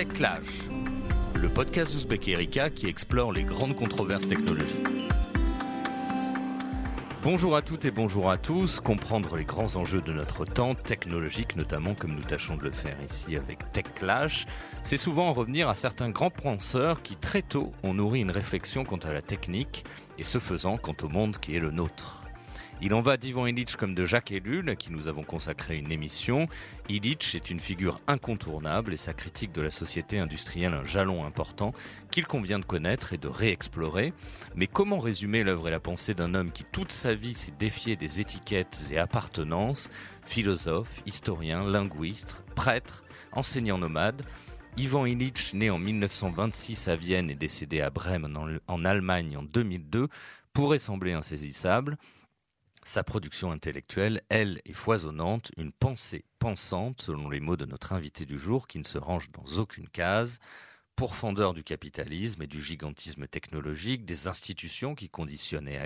TechLash, le podcast d'Ouzbek Erika qui explore les grandes controverses technologiques. Bonjour à toutes et bonjour à tous. Comprendre les grands enjeux de notre temps, technologique notamment, comme nous tâchons de le faire ici avec TechClash, c'est souvent en revenir à certains grands penseurs qui très tôt ont nourri une réflexion quant à la technique et ce faisant quant au monde qui est le nôtre. Il en va d'Ivan Illich comme de Jacques Ellul, à qui nous avons consacré une émission. Illich est une figure incontournable et sa critique de la société industrielle un jalon important qu'il convient de connaître et de réexplorer. Mais comment résumer l'œuvre et la pensée d'un homme qui toute sa vie s'est défié des étiquettes et appartenances? Philosophe, historien, linguiste, prêtre, enseignant nomade Ivan Illich, né en 1926 à Vienne et décédé à Brême en Allemagne en 2002, pourrait sembler insaisissable. Sa production intellectuelle, elle, est foisonnante, une pensée pensante, selon les mots de notre invité du jour, qui ne se range dans aucune case, pourfendeur du capitalisme et du gigantisme technologique, des institutions qui conditionnent et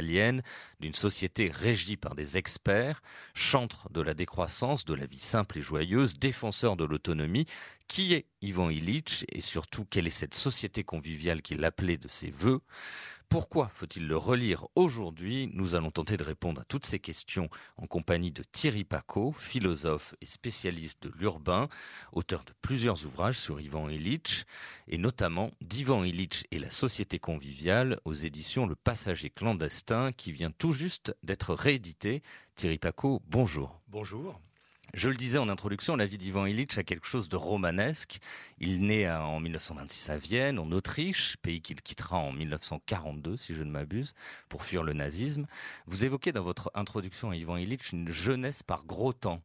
d'une société régie par des experts, chantre de la décroissance, de la vie simple et joyeuse, défenseur de l'autonomie, qui est Ivan Illich et surtout quelle est cette société conviviale qu'il appelait de ses voeux? Pourquoi faut-il le relire aujourd'hui? Nous allons tenter de répondre à toutes ces questions en compagnie de Thierry Paco, philosophe et spécialiste de l'urbain, auteur de plusieurs ouvrages sur Ivan Illich, et notamment d'Ivan Illich et la société conviviale aux éditions Le Passager clandestin qui vient tout juste d'être réédité. Thierry Paco, bonjour. Bonjour. Je le disais en introduction, la vie d'Ivan Illich a quelque chose de romanesque. Il naît en 1926 à Vienne, en Autriche, pays qu'il quittera en 1942, si je ne m'abuse, pour fuir le nazisme. Vous évoquez dans votre introduction à Ivan Illich une jeunesse par gros temps.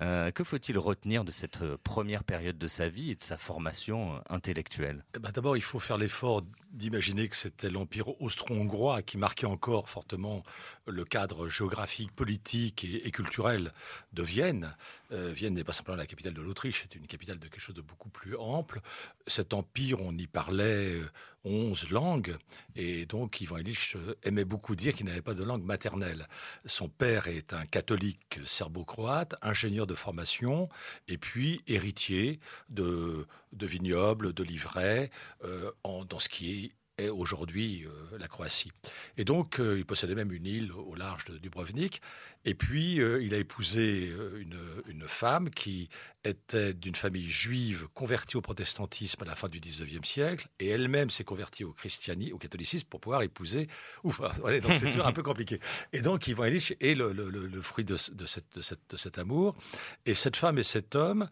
Euh, que faut-il retenir de cette euh, première période de sa vie et de sa formation euh, intellectuelle? Eh ben D'abord, il faut faire l'effort d'imaginer que c'était l'Empire austro-hongrois qui marquait encore fortement le cadre géographique, politique et, culturel de Vienne. Vienne n'est pas simplement la capitale de l'Autriche, c'était une capitale de quelque chose de beaucoup plus ample. Cet empire, on y parlait onze langues, et donc Ivan Illich aimait beaucoup dire qu'il n'avait pas de langue maternelle. Son père est un catholique serbo-croate, ingénieur de formation, et puis héritier de, vignobles, de livrets, euh, dans ce qui est est aujourd'hui euh, la Croatie. Et donc, euh, il possédait même une île au large de Dubrovnik. Et puis, euh, il a épousé une, femme qui était d'une famille juive convertie au protestantisme à la fin du 19e siècle. Et elle-même s'est convertie au christianisme, au catholicisme, pour pouvoir épouser. Ouf, donc c'est un peu compliqué. Et donc, Ivan Illich est le, fruit de, de, cet amour. Et cette femme et cet homme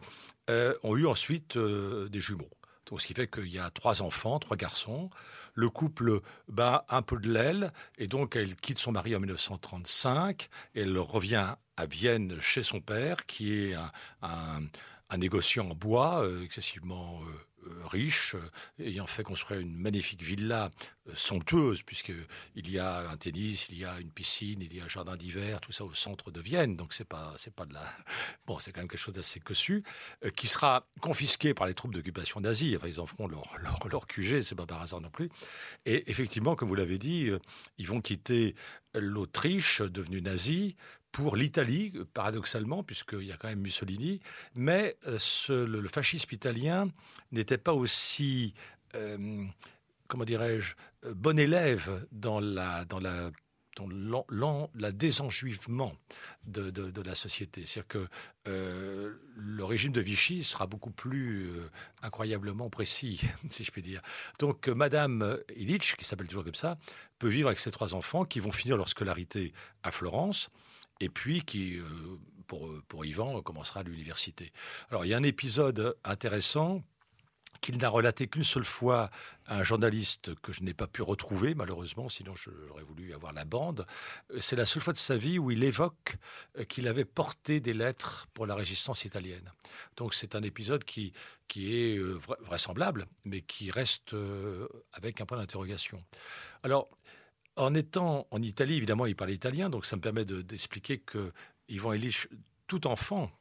ont eu ensuite des jumeaux. Donc, ce qui fait qu'il y a trois enfants, trois garçons le couple bat un peu de l'aile et donc elle quitte son mari en 1935. Elle revient à Vienne chez son père, qui est un, négociant en bois euh, excessivement euh, riche, euh, ayant fait construire une magnifique villa euh, somptueuse, puisqu'il y a un tennis, il y a une piscine, il y a un jardin d'hiver, tout ça au centre de Vienne. Donc c'est pas, c'est pas de la, bon, c'est quand même quelque chose d'assez cossu, qui sera confisqué par les troupes d'occupation nazie. Enfin, ils en feront leur, leur, leur QG, c'est pas par hasard non plus. Et effectivement, comme vous l'avez dit, ils vont quitter l'Autriche, devenue nazie, pour l'Italie, paradoxalement, puisqu'il y a quand même Mussolini, mais euh, le, fascisme italien n'était pas aussi, euh, comment dirais-je, euh, bon élève dans la, dans la la désenjuivement de, la société. C'est-à-dire que le régime de Vichy sera beaucoup plus incroyablement précis, si je puis dire. Donc, Madame Illich, qui s'appelle toujours comme ça, peut vivre avec ses trois enfants qui vont finir leur scolarité à Florence et puis qui, euh, pour, pour Yvan, commencera l'université. Alors il y a un épisode intéressant qu'il n'a relaté qu'une seule fois à un journaliste que je n'ai pas pu retrouver, malheureusement, sinon j'aurais voulu avoir la bande. C'est la seule fois de sa vie où il évoque qu'il avait porté des lettres pour la résistance italienne. Donc c'est un épisode qui, qui est euh, vraisemblable, mais qui reste euh, avec un point d'interrogation. Alors, en étant en Italie, évidemment, il parlait italien, donc ça me permet d'expliquer que Ivan Illich, tout enfant,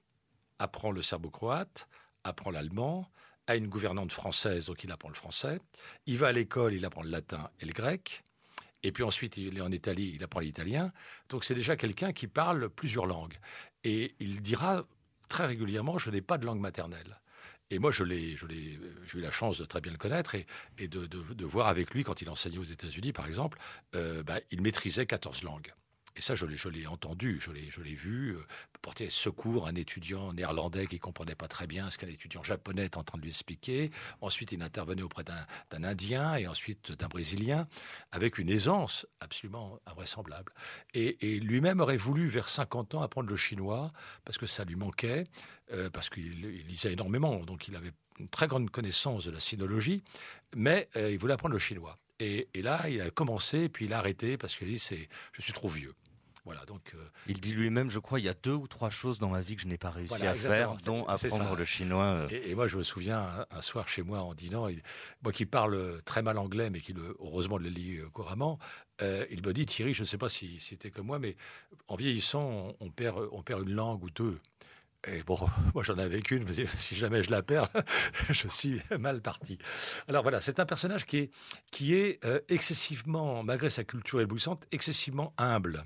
apprend le serbo-croate, apprend l'allemand, a une gouvernante française, donc il apprend le français. Il va à l'école, il apprend le latin et le grec. Et puis ensuite, il est en Italie, il apprend l'italien. Donc c'est déjà quelqu'un qui parle plusieurs langues. Et il dira très régulièrement, je n'ai pas de langue maternelle. Et moi, je l'ai, je l'ai, j'ai eu la chance de très bien le connaître et, de, voir avec lui quand il enseignait aux États-Unis, par exemple, euh, bah, il maîtrisait 14 langues. Et ça, je l'ai entendu, je l'ai vu euh, porter secours à un étudiant néerlandais qui comprenait pas très bien ce qu'un étudiant japonais était en train de lui expliquer. Ensuite, il intervenait auprès d'un Indien et ensuite d'un Brésilien avec une aisance absolument invraisemblable. Et, lui-même aurait voulu, vers 50 ans, apprendre le chinois parce que ça lui manquait, euh, parce qu'il lisait énormément, donc il avait une très grande connaissance de la sinologie, mais euh, il voulait apprendre le chinois. Et, là, il a commencé, puis il a arrêté parce qu'il dit c'est, je suis trop vieux. Voilà, donc, euh... Il dit lui-même, je crois, il y a deux ou trois choses dans ma vie que je n'ai pas réussi voilà, à faire, dont apprendre le chinois. Euh... Et, et, moi, je me souviens un, un, soir chez moi en dînant, il, moi qui parle très mal anglais, mais qui le, heureusement le lit euh, couramment, euh, il me dit Thierry, je ne sais pas si c'était comme moi, mais en vieillissant, on, on, perd, on perd une langue ou deux. Et bon, moi j'en avais qu'une, si jamais je la perds, je suis mal parti. Alors voilà, c'est un personnage qui est, qui est euh, excessivement, malgré sa culture éblouissante, excessivement humble.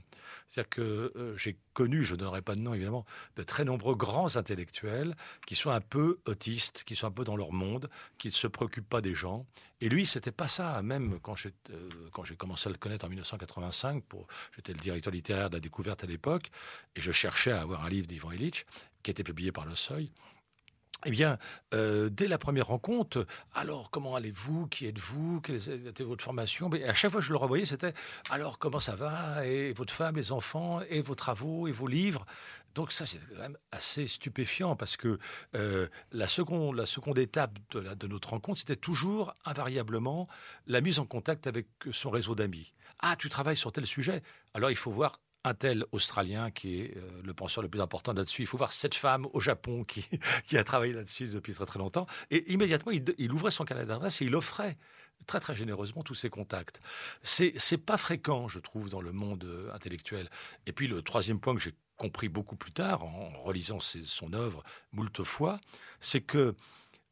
C'est-à-dire que euh, j'ai connu, je ne donnerai pas de nom évidemment, de très nombreux grands intellectuels qui sont un peu autistes, qui sont un peu dans leur monde, qui ne se préoccupent pas des gens. Et lui, c'était pas ça. Même quand j'ai euh, commencé à le connaître en 1985, pour j'étais le directeur littéraire de la découverte à l'époque, et je cherchais à avoir un livre d'Ivan Illich qui était publié par Le Seuil. Eh bien, euh, dès la première rencontre, alors comment allez-vous? Qui êtes-vous? Quelle était votre formation? Mais À chaque fois que je le revoyais, c'était alors comment ça va? Et votre femme, les enfants, et vos travaux, et vos livres? Donc ça, c'est quand même assez stupéfiant parce que euh, la, seconde, la seconde étape de notre rencontre, c'était toujours invariablement la mise en contact avec son réseau d'amis. Ah, tu travailles sur tel sujet! Alors il faut voir un tel Australien qui est euh, le penseur le plus important là-dessus. Il faut voir cette femme au Japon qui, a travaillé là-dessus depuis très très longtemps. Et immédiatement, il, ouvrait son carnet d'adresse et il offrait très très généreusement tous ses contacts. C'est pas fréquent, je trouve, dans le monde euh, intellectuel. Et puis le troisième point que j'ai compris beaucoup plus tard en relisant son œuvre moult fois, c'est que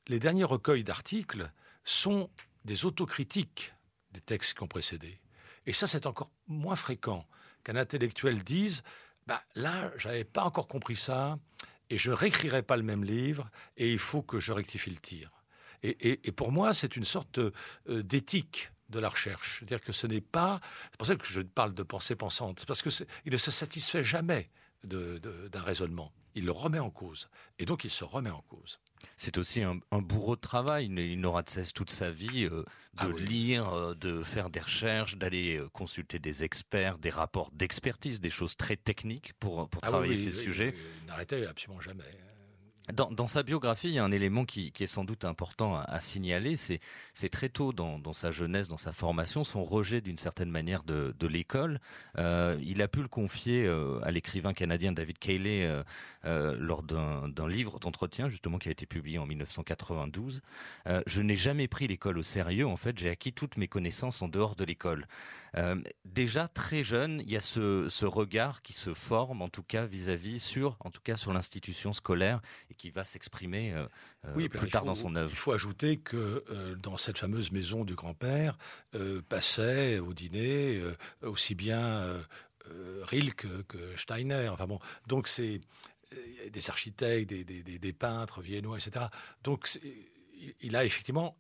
les derniers recueils d'articles sont des autocritiques des textes qui ont précédé. Et ça, c'est encore moins fréquent qu'un intellectuel dise bah, là, j'avais pas encore compris ça, et je réécrirai pas le même livre, et il faut que je rectifie le tir. Et, pour moi, c'est une sorte euh, d'éthique de la recherche. C'est-à-dire que ce n'est pas. C'est pour ça que je parle de pensée pensante, parce que il ne se satisfait jamais d'un raisonnement. Il le remet en cause. Et donc, il se remet en cause. C'est aussi un, un, bourreau de travail. Il n'aura de cesse toute sa vie euh, de ah oui. lire, euh, de faire des recherches, d'aller euh, consulter des experts, des rapports d'expertise, des choses très techniques pour, pour ah travailler oui, ces sujets. Il n'arrêtait absolument jamais. Dans, sa biographie, il y a un élément qui, est sans doute important à, signaler, c'est très tôt dans, sa jeunesse, dans sa formation, son rejet d'une certaine manière de, l'école. Euh, il a pu le confier euh, à l'écrivain canadien David Cayley euh, lors d'un livre d'entretien, justement, qui a été publié en 1992. Euh, je n'ai jamais pris l'école au sérieux, en fait, j'ai acquis toutes mes connaissances en dehors de l'école. Déjà très jeune, il y a ce, regard qui se forme, en tout cas vis-à-vis -vis sur, en tout cas sur l'institution scolaire qui va s'exprimer euh, oui, plus tard faut, dans son œuvre. Il faut ajouter que euh, dans cette fameuse maison du grand-père euh, passait au dîner euh, aussi bien Rilke que Steiner. Enfin bon, donc c'est des architectes, des, des, des, des, peintres viennois, etc. Donc il a effectivement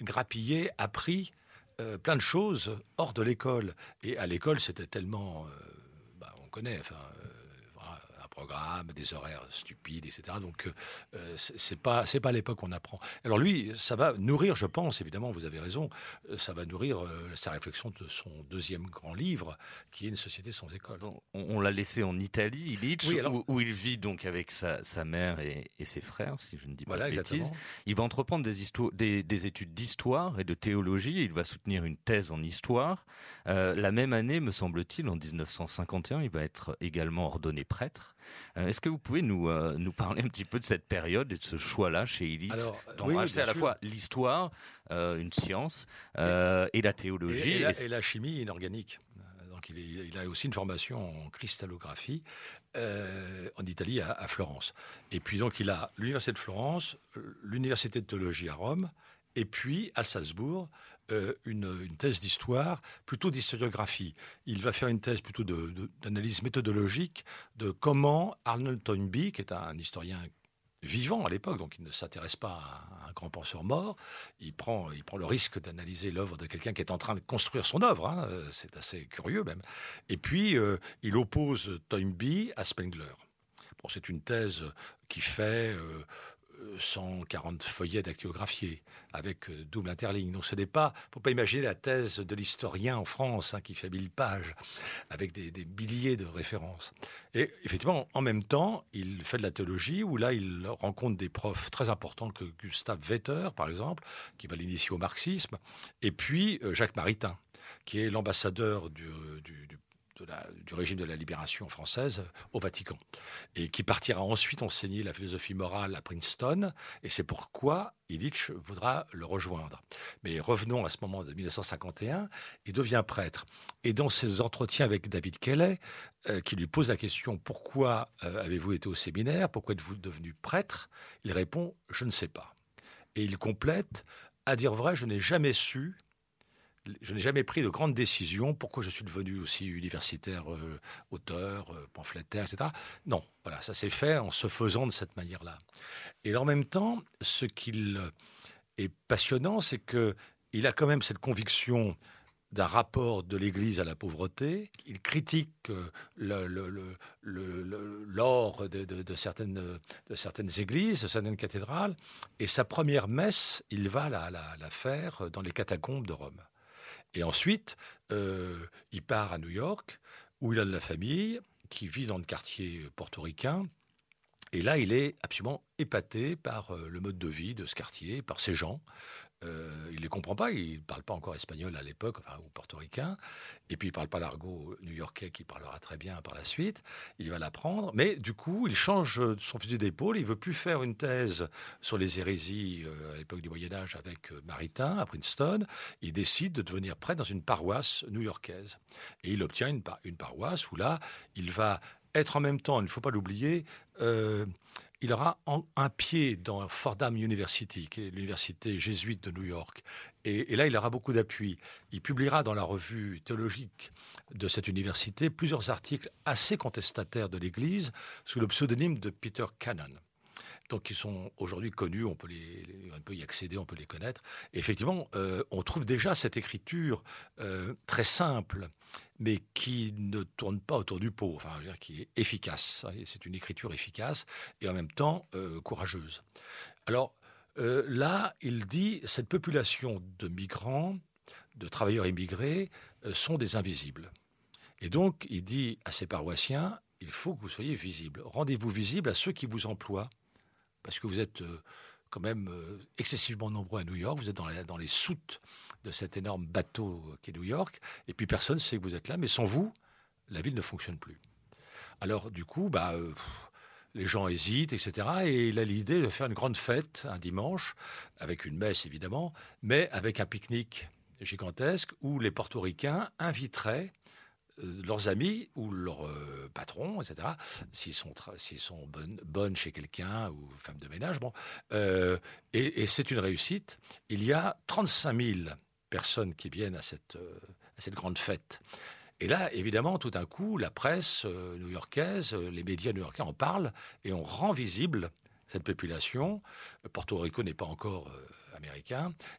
grappillé, appris euh, plein de choses hors de l'école. Et à l'école, c'était tellement, euh, bah, on connaît, enfin, euh, des horaires stupides, etc. Donc, euh, c'est pas, c'est pas à l'époque qu'on apprend. Alors lui, ça va nourrir, je pense, évidemment, vous avez raison, ça va nourrir sa réflexion de son deuxième grand livre, qui est Une société sans école. On, on l'a laissé en Italie, Illich, oui, alors... où, où, il vit donc avec sa, sa mère et, et, ses frères, si je ne dis pas voilà, de bêtises. Exactement. Il va entreprendre des, des, des études d'histoire et de théologie. Il va soutenir une thèse en histoire. Euh, la même année, me semble-t-il, en 1951, il va être également ordonné prêtre. Euh, Est-ce que vous pouvez nous, euh, nous parler un petit peu de cette période et de ce choix-là chez Illich d'embrasser oui, à la fois l'histoire, euh, une science, euh, et la théologie et, et, la, et la chimie inorganique donc il, est, il, a aussi une formation en cristallographie euh, en Italie, à, à, Florence. Et puis donc il a l'université de Florence, l'université de théologie à Rome, et puis à Salzbourg, euh, une, thèse d'histoire, plutôt d'historiographie. Il va faire une thèse plutôt d'analyse méthodologique de comment Arnold Toynbee, qui est un historien vivant à l'époque, donc il ne s'intéresse pas à un grand penseur mort. Il prend, il prend le risque d'analyser l'œuvre de quelqu'un qui est en train de construire son œuvre. Hein. C'est assez curieux même. Et puis, euh, il oppose Toynbee à Spengler. Bon, c'est une thèse qui fait euh, 140 feuillets dactylographiés avec euh, double interligne. Donc ce n'est pas, faut pas imaginer la thèse de l'historien en France hein, qui fait 1000 pages avec des, des, milliers de références. Et effectivement, en même temps, il fait de la théologie où là, il rencontre des profs très importants que Gustave Vetter, par exemple, qui va l'initier au marxisme, et puis euh, Jacques Maritain qui est l'ambassadeur du, du, du, régime de la libération française au Vatican, et qui partira ensuite enseigner la philosophie morale à Princeton, et c'est pourquoi Illich voudra le rejoindre. Mais revenons à ce moment de 1951, il devient prêtre. Et dans ses entretiens avec David Kelly, euh, qui lui pose la question pourquoi euh, avez-vous été au séminaire, pourquoi êtes-vous devenu prêtre, il répond je ne sais pas. Et il complète à dire vrai, je n'ai jamais su je n'ai jamais pris de grandes décisions. Pourquoi je suis devenu aussi universitaire, euh, auteur, euh, pamphlétaire, etc. Non, voilà, ça s'est fait en se faisant de cette manière-là. Et en même temps, ce qui est passionnant, c'est que il a quand même cette conviction d'un rapport de l'Église à la pauvreté. Il critique l'or de, certaines, églises, de certaines cathédrales. Et sa première messe, il va la faire dans les catacombes de Rome. Et ensuite, euh, il part à New York, où il a de la famille, qui vit dans le quartier portoricain. Et là, il est absolument épaté par euh, le mode de vie de ce quartier, par ces gens, euh, il ne les comprend pas, il ne parle pas encore espagnol à l'époque, enfin, ou portoricain, et puis il parle pas l'argot new-yorkais qui parlera très bien par la suite, il va l'apprendre, mais du coup, il change son fusil d'épaule, il veut plus faire une thèse sur les hérésies euh, à l'époque du Moyen-Âge avec euh, Maritain à Princeton, il décide de devenir prêtre dans une paroisse new-yorkaise. Et il obtient une, une, paroisse où là, il va être en même temps, il ne faut pas l'oublier, euh, il aura un pied dans Fordham University, qui est l'université jésuite de New York. Et, là, il aura beaucoup d'appui. Il publiera dans la revue théologique de cette université plusieurs articles assez contestataires de l'Église sous le pseudonyme de Peter Cannon qui sont aujourd'hui connus, on peut, y accéder, on peut les connaître. Effectivement, euh, on trouve déjà cette écriture euh, très simple, mais qui ne tourne pas autour du pot, enfin, qui est efficace. C'est une écriture efficace et en même temps euh, courageuse. Alors là, il dit cette population de migrants, de travailleurs immigrés, sont des invisibles. Et donc, il dit à ses paroissiens, il faut que vous soyez visibles. Rendez-vous visibles à ceux qui vous emploient parce que vous êtes euh, quand même euh, excessivement nombreux à New York, vous êtes dans, les soutes de cet énorme bateau qui est New York, et puis personne ne sait que vous êtes là, mais sans vous, la ville ne fonctionne plus. Alors du coup, bah, euh, les gens hésitent, etc. Et il a l'idée de faire une grande fête un dimanche, avec une messe évidemment, mais avec un pique-nique gigantesque où les portoricains inviteraient euh, leurs amis ou leurs euh, patrons, etc., s'ils sont, sont bonnes, bonnes chez quelqu'un ou femmes de ménage. Bon, euh, et, c'est une réussite. Il y a 35 000 personnes qui viennent à cette, euh, à cette grande fête. Et là, évidemment, tout d'un coup, la presse euh, new-yorkaise, les médias new-yorkais en parlent et on rend visible cette population. Porto Rico n'est pas encore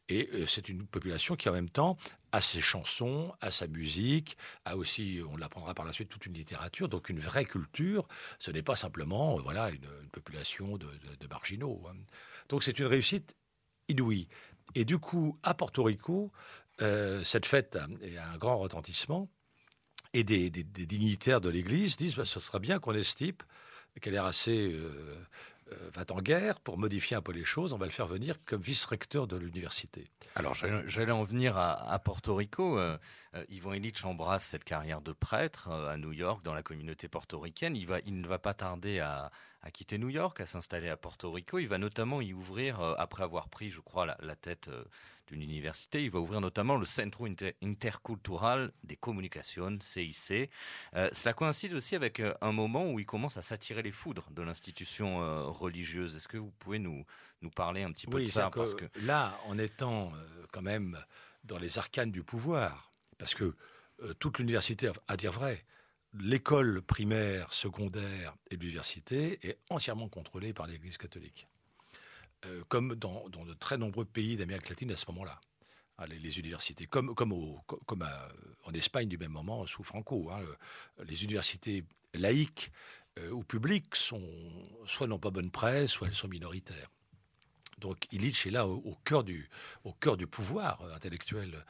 Et euh, c'est une population qui, en même temps, a ses chansons, a sa musique, a aussi, on l'apprendra par la suite, toute une littérature, donc une vraie culture. Ce n'est pas simplement, euh, voilà, une, population de, marginaux. Hein. Donc c'est une réussite inouïe. Et du coup, à Porto Rico, euh, cette fête a, un grand retentissement. Et des, dignitaires de l'Église disent bah, ce serait bien qu'on ait ce type, a l'air assez va en guerre pour modifier un peu les choses, on va le faire venir comme vice-recteur de l'université. Alors j'allais en venir à, Porto Rico. Euh, euh, Yvon Illich embrasse cette carrière de prêtre euh, à New York dans la communauté portoricaine. Il ne va pas tarder à, à quitter New York, à s'installer à Porto Rico. Il va notamment y ouvrir, euh, après avoir pris, je crois, la, la tête euh, d'une université, il va ouvrir notamment le Centro Inter Intercultural des Communications, CIC. Euh, cela coïncide aussi avec un moment où il commence à s'attirer les foudres de l'institution religieuse. Est-ce que vous pouvez nous, nous parler un petit peu oui, de ça? parce que Là, en étant quand même dans les arcanes du pouvoir, parce que toute l'université, à dire vrai, l'école primaire, secondaire et l'université est entièrement contrôlée par l'Église catholique, euh, comme dans, de très nombreux pays d'Amérique latine à ce moment-là. Ah, les, universités, comme, en Espagne du même moment sous Franco, hein, les universités laïques euh, ou publiques sont soit n'ont pas bonne presse, soit elles sont minoritaires. Donc Illich est là au, cœur du, au cœur du pouvoir intellectuel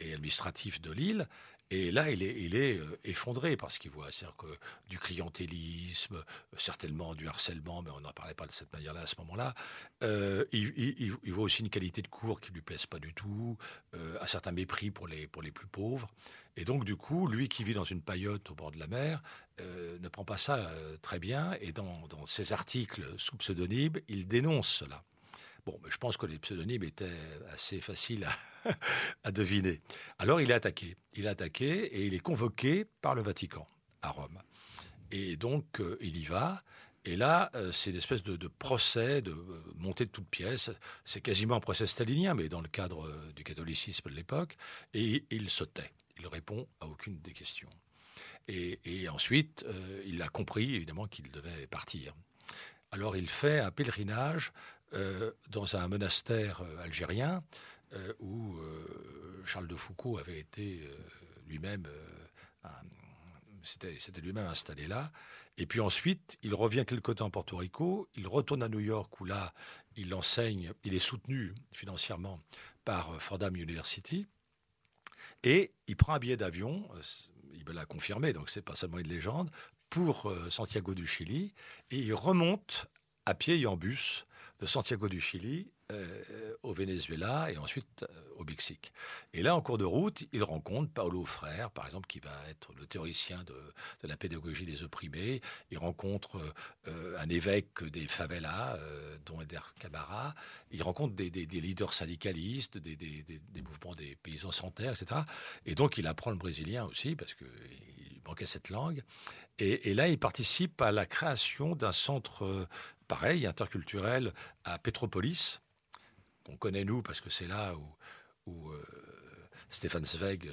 et administratif de l'île. Et là, il est, euh, effondré parce qu'il voit que du clientélisme, certainement du harcèlement, mais on n'en parlait pas de cette manière-là à ce moment-là. Euh, il, voit aussi une qualité de cours qui lui plaise pas du tout, euh, un certain mépris pour les, pour les plus pauvres. Et donc, du coup, lui qui vit dans une paillote au bord de la mer, ne prend pas ça très bien. Et dans ses articles sous pseudonyme, il dénonce cela. Bon, mais je pense que les pseudonymes étaient assez faciles à, deviner. Alors il est attaqué. Il est attaqué et il est convoqué par le Vatican à Rome. Et donc euh, il y va. Et là, euh, c'est une espèce de, procès, de euh, montée de toutes pièces. C'est quasiment un procès stalinien, mais dans le cadre du catholicisme de l'époque. Et il se tait. Il répond à aucune des questions. Et ensuite, il a compris, évidemment, qu'il devait partir. Alors il fait un pèlerinage euh, dans un monastère euh, algérien euh, où Charles de Foucault avait été lui-même c'était lui-même installé là. Et puis ensuite, il revient quelque temps à Porto Rico, il retourne à New York où là, il enseigne, il est soutenu financièrement par Fordham University. Et il prend un billet d'avion, il me l'a confirmé, donc c'est pas seulement une légende, pour Santiago du Chili, et il remonte à pied et en bus de Santiago du Chili euh, au Venezuela et ensuite euh, au Mexique. Et là, en cours de route, il rencontre Paulo Frère, par exemple, qui va être le théoricien de, la pédagogie des opprimés. Il rencontre euh, un évêque des favelas, dont Eder Camara. Il rencontre des, leaders syndicalistes, des, des, mouvements des paysans sans terre, etc. Et donc, il apprend le brésilien aussi, parce qu'il manquait cette langue. Et, et, là, il participe à la création d'un centre pareil, interculturel à Petropolis, qu'on connaît nous parce que c'est là où, euh, Stéphane Zweig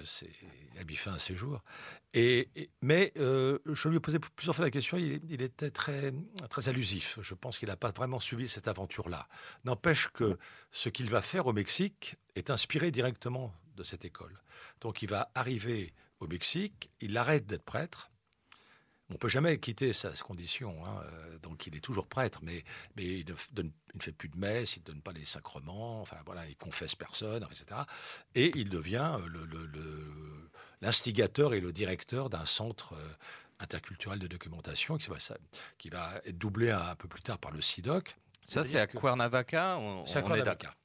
a mis fin à ses jours. Mais euh, je lui ai posé plusieurs fois la question, il, était très, très allusif. Je pense qu'il n'a pas vraiment suivi cette aventure-là. N'empêche que ce qu'il va faire au Mexique est inspiré directement de cette école. Donc il va arriver au Mexique, il arrête d'être prêtre, on peut jamais quitter sa condition, hein, euh, donc il est toujours prêtre, mais, mais il, ne fait plus de messe, il ne donne pas les sacrements, enfin voilà, il confesse personne, etc. Et il devient euh, l'instigateur et le directeur d'un centre euh, interculturel de documentation qui va, qui va être doublé un, peu plus tard par le SIDOC. Ça, c'est à Cuernavaca C'est à Cuernavaca.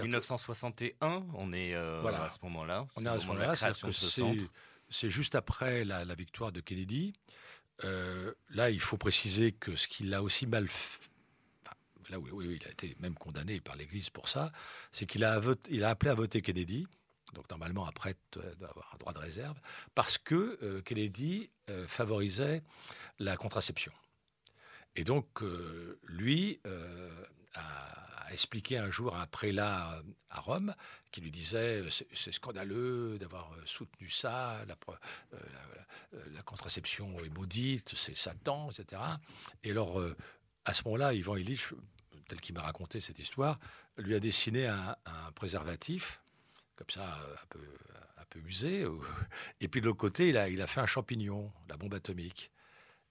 1961, on est à ce moment-là. On est à ce moment-là, c'est juste après la, la, victoire de Kennedy. Euh, là, il faut préciser que ce qu'il a aussi mal fait, là oui, il a été même condamné par l'Église pour ça, c'est qu'il a, il a appelé à voter Kennedy, donc normalement après d'avoir un droit de réserve, parce que euh, Kennedy euh, favorisait la contraception. Et donc, lui a expliqué un jour à un prélat à Rome qui lui disait c'est scandaleux d'avoir soutenu ça, la, la, contraception est maudite, c'est Satan, etc. Et alors, à ce moment-là, Ivan Illich, tel qu'il m'a raconté cette histoire, lui a dessiné un, préservatif, comme ça, un peu, un peu usé. Et puis de l'autre côté, il a, il a fait un champignon, la bombe atomique.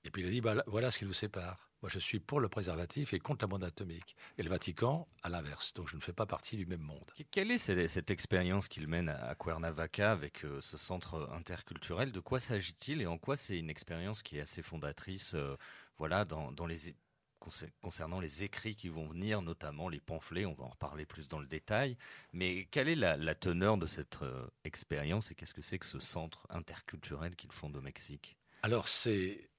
Et puis il a dit bah, voilà ce qui nous sépare. Moi, je suis pour le préservatif et contre la bombe atomique. Et le Vatican, à l'inverse. Donc, je ne fais pas partie du même monde. Quelle est cette, expérience qu'il mène à Cuernavaca avec euh, ce centre interculturel? De quoi s'agit-il et en quoi c'est une expérience qui est assez fondatrice euh, voilà, dans, les, concernant les écrits qui vont venir, notamment les pamphlets, on va en reparler plus dans le détail. Mais quelle est la, teneur de cette euh, expérience et qu'est-ce que c'est que ce centre interculturel qu'ils font au Mexique? Alors, c'est.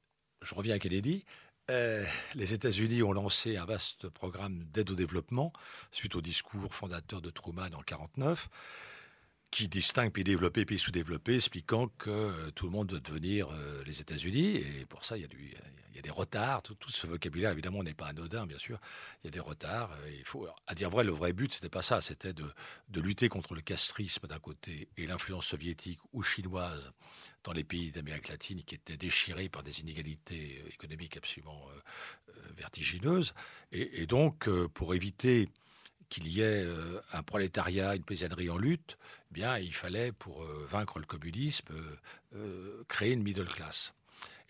Je reviens à Kennedy. Euh, les États-Unis ont lancé un vaste programme d'aide au développement suite au discours fondateur de Truman en 1949 qui distingue pays développés, pays sous-développés, expliquant que tout le monde doit devenir les États-Unis. Et pour ça, il y a, des retards. Tout, ce vocabulaire, évidemment, n'est pas anodin, bien sûr. Il y a des retards. Il à dire vrai, le vrai but, c'était pas ça. C'était de, lutter contre le castrisme d'un côté et l'influence soviétique ou chinoise dans les pays d'Amérique latine qui étaient déchirés par des inégalités économiques absolument euh, euh, vertigineuses. Et, donc, euh, pour éviter qu'il y ait un prolétariat, une paysannerie en lutte, eh bien, il fallait, pour vaincre le communisme, créer une middle class.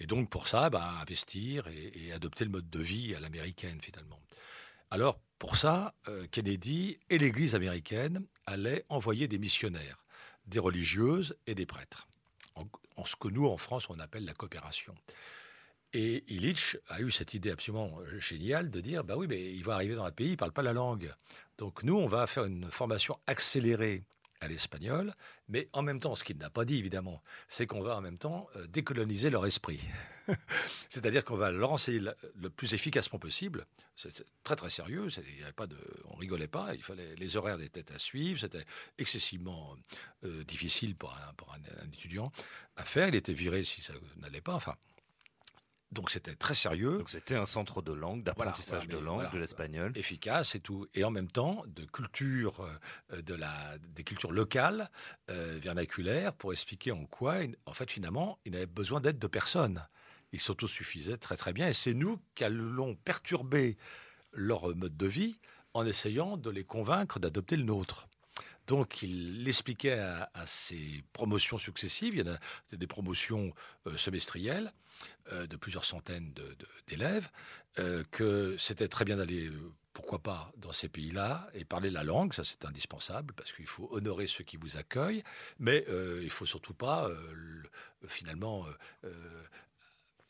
Et donc, pour ça, bah, investir et, adopter le mode de vie à l'américaine, finalement. Alors, pour ça, Kennedy et l'Église américaine allaient envoyer des missionnaires, des religieuses et des prêtres en ce que nous, en France, on appelle la coopération. Et Illich a eu cette idée absolument géniale de dire, bah oui, mais il va arriver dans un pays, il ne parle pas la langue. Donc nous, on va faire une formation accélérée à l'espagnol, mais en même temps, ce qu'il n'a pas dit évidemment, c'est qu'on va en même temps euh, décoloniser leur esprit. C'est-à-dire qu'on va leur enseigner le plus efficacement possible. C'est très très sérieux. Il y pas de, on rigolait pas. Il fallait les horaires étaient à suivre. C'était excessivement euh, difficile pour, un, pour un, étudiant à faire. Il était viré si ça n'allait pas. Enfin, donc c'était très sérieux. Donc c'était un centre de langue, d'apprentissage de langue, de l'espagnol. Efficace et tout. Et en même temps, de culture, euh, de la, des cultures locales, euh, vernaculaires, pour expliquer en quoi, en fait, finalement, il n'avait besoin d'aide de personne. Il s'autosuffisait très très bien. Et c'est nous qui allons perturber leur mode de vie en essayant de les convaincre d'adopter le nôtre. Donc, il l'expliquait à, ses promotions successives. Il y en a des promotions euh, semestrielles euh, de plusieurs centaines d'élèves, euh, que c'était très bien d'aller, pourquoi pas, dans ces pays-là et parler la langue. Ça, c'est indispensable parce qu'il faut honorer ceux qui vous accueillent. Mais il faut surtout pas, finalement,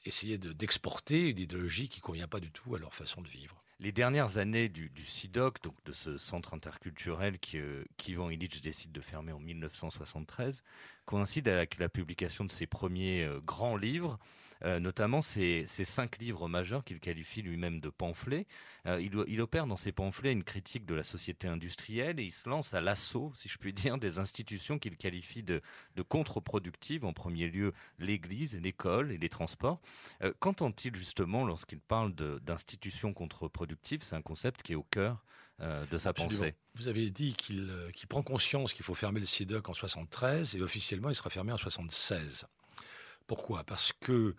essayer d'exporter une idéologie qui ne convient pas du tout à leur façon de vivre. Les dernières années du, du CIDOC, donc de ce centre interculturel euh, qu'Ivan Illich décide de fermer en 1973, coïncident avec la publication de ses premiers euh, grands livres, euh, notamment ces, cinq livres majeurs qu'il qualifie lui-même de pamphlets. Euh, il, opère dans ces pamphlets une critique de la société industrielle et il se lance à l'assaut, si je puis dire, des institutions qu'il qualifie de, contre-productives, en premier lieu l'Église, l'école et les transports. Euh, qu'entend-il justement lorsqu'il parle d'institutions contre-productives? C'est un concept qui est au cœur de sa pensée. Vous avez dit qu'il prend conscience qu'il faut fermer le CIDOC en 73 et officiellement il sera fermé en 76. Pourquoi? Parce que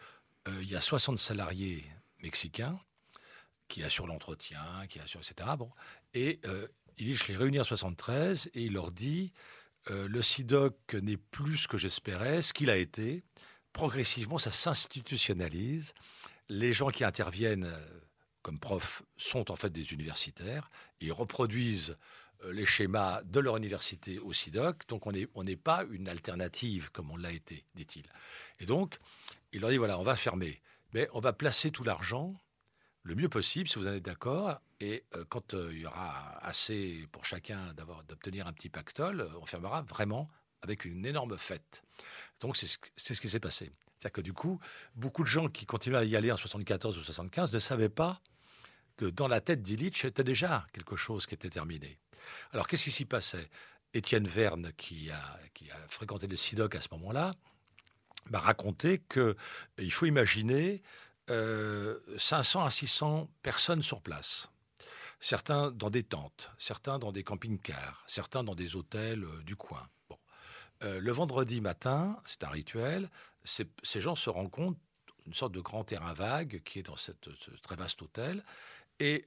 euh, il y a 60 salariés mexicains qui assurent l'entretien, qui assurent, etc. Bon, et euh, il les réunit en 73 et il leur dit euh, le SIDOC n'est plus ce que j'espérais, ce qu'il a été. Progressivement, ça s'institutionnalise. Les gens qui interviennent comme profs sont en fait des universitaires et reproduisent les schémas de leur université au SIDOC. Donc on n'est pas une alternative comme on l'a été, dit-il. Et donc, il leur dit, voilà, on va fermer, mais on va placer tout l'argent le mieux possible, si vous en êtes d'accord. Et euh, quand euh, il y aura assez pour chacun d'obtenir un petit pactole, euh, on fermera vraiment avec une énorme fête. Donc c'est ce, qui s'est passé. C'est-à-dire que du coup, beaucoup de gens qui continuaient à y aller en 74 ou 75 ne savaient pas que dans la tête d'Illich, c'était déjà quelque chose qui était terminé. Alors qu'est-ce qui s'y passait? Étienne Verne, qui a, qui a fréquenté le SIDOC à ce moment-là, m'a raconté qu'il faut imaginer 500 euh, à 600 personnes sur place. Certains dans des tentes, certains dans des camping-cars, certains dans des hôtels euh, du coin. Bon. Euh, le vendredi matin, c'est un rituel, ces, gens se rencontrent une sorte de grand terrain vague qui est dans ce très vaste hôtel. Et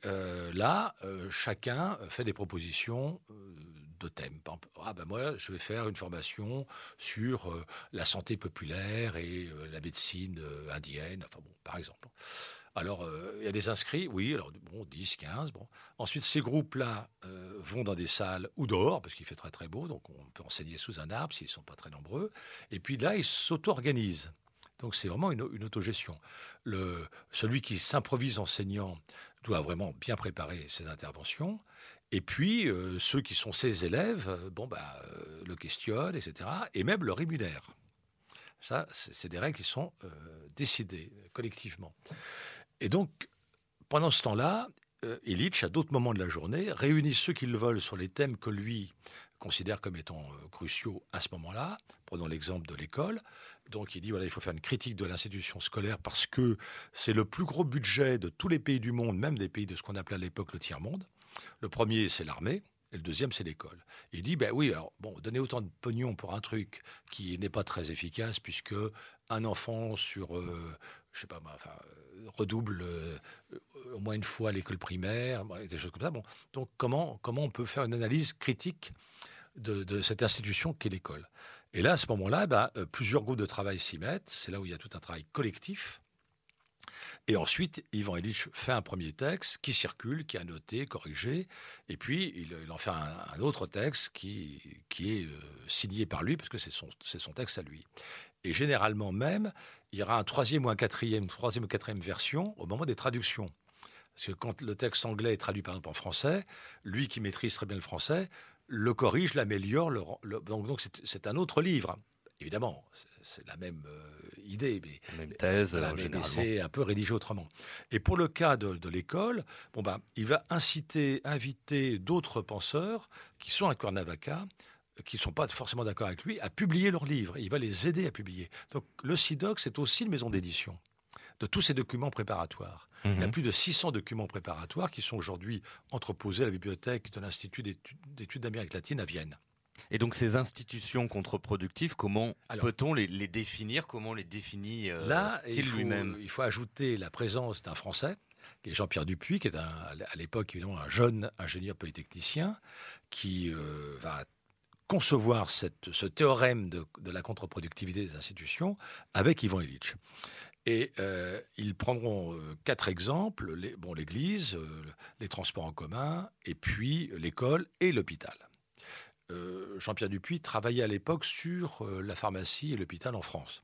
là, chacun fait des propositions de thèmes. Ah ben moi, je vais faire une formation sur euh, la santé populaire et euh, la médecine euh, indienne, enfin bon, par exemple. Alors, il y a des inscrits, oui, alors bon, 10, 15, bon. Ensuite, ces groupes-là vont dans des salles ou dehors, parce qu'il fait très très beau, donc on peut enseigner sous un arbre s'ils ne sont pas très nombreux. Et puis là, ils s'auto-organisent. Donc c'est vraiment une, une autogestion. Celui qui s'improvise enseignant doit vraiment bien préparer ses interventions. Et puis, euh, ceux qui sont ses élèves, euh, bon, bah, euh, le questionnent, etc., et même le rémunèrent. Ça, c'est des règles qui sont décidées collectivement. Et donc, pendant ce temps-là, Illich, à d'autres moments de la journée, réunit ceux qui le veulent sur les thèmes que lui considère comme étant cruciaux à ce moment-là. Prenons l'exemple de l'école. Donc il dit voilà, il faut faire une critique de l'institution scolaire parce que c'est le plus gros budget de tous les pays du monde, même des pays de ce qu'on appelait à l'époque le tiers-monde. Le premier, c'est l'armée. Et le deuxième, c'est l'école. Il dit, ben oui, alors, bon, donner autant de pognon pour un truc qui n'est pas très efficace, puisque un enfant sur, euh, je sais pas, enfin, redouble euh, au moins une fois l'école primaire, des choses comme ça. Bon, donc comment, comment on peut faire une analyse critique de, cette institution qu'est l'école? Et là, à ce moment-là, ben, plusieurs groupes de travail s'y mettent. C'est là où il y a tout un travail collectif et ensuite, Ivan Illich fait un premier texte qui circule, qui est annoté, corrigé, et puis il, en fait un, autre texte qui, qui est euh, signé par lui, parce que c'est son, son texte à lui. Et généralement même, il y aura un troisième ou un quatrième, troisième ou quatrième version au moment des traductions. Parce que quand le texte anglais est traduit par exemple en français, lui qui maîtrise très bien le français, le corrige, l'améliore, donc donc c'est un autre livre. Évidemment, c'est la même euh, idée, mais, la même thèse, mais, c'est un peu rédigé autrement. Et pour le cas de, l'école, bon ben, il va inciter, inviter d'autres penseurs qui sont à Cuernavaca, qui ne sont pas forcément d'accord avec lui, à publier leurs livres. Il va les aider à publier. Donc le CIDOC, c'est aussi une maison d'édition de tous ces documents préparatoires. Il y a mhm. plus de 600 documents préparatoires qui sont aujourd'hui entreposés à la bibliothèque de l'Institut d'études d'Amérique latine à Vienne. Et donc ces institutions contre-productives, comment peut-on les, définir? Comment les définit euh, Là, il lui-même? Il faut ajouter la présence d'un Français, qui est Jean-Pierre Dupuis, qui est à l'époque évidemment un jeune ingénieur polytechnicien, qui euh, va concevoir cette, ce théorème de, la contre-productivité des institutions avec Ivan Illich. Et euh, ils prendront quatre exemples l'église, les transports en commun, et puis l'école et l'hôpital. Euh, Jean-Pierre Dupuis travaillait à l'époque sur euh, la pharmacie et l'hôpital en France.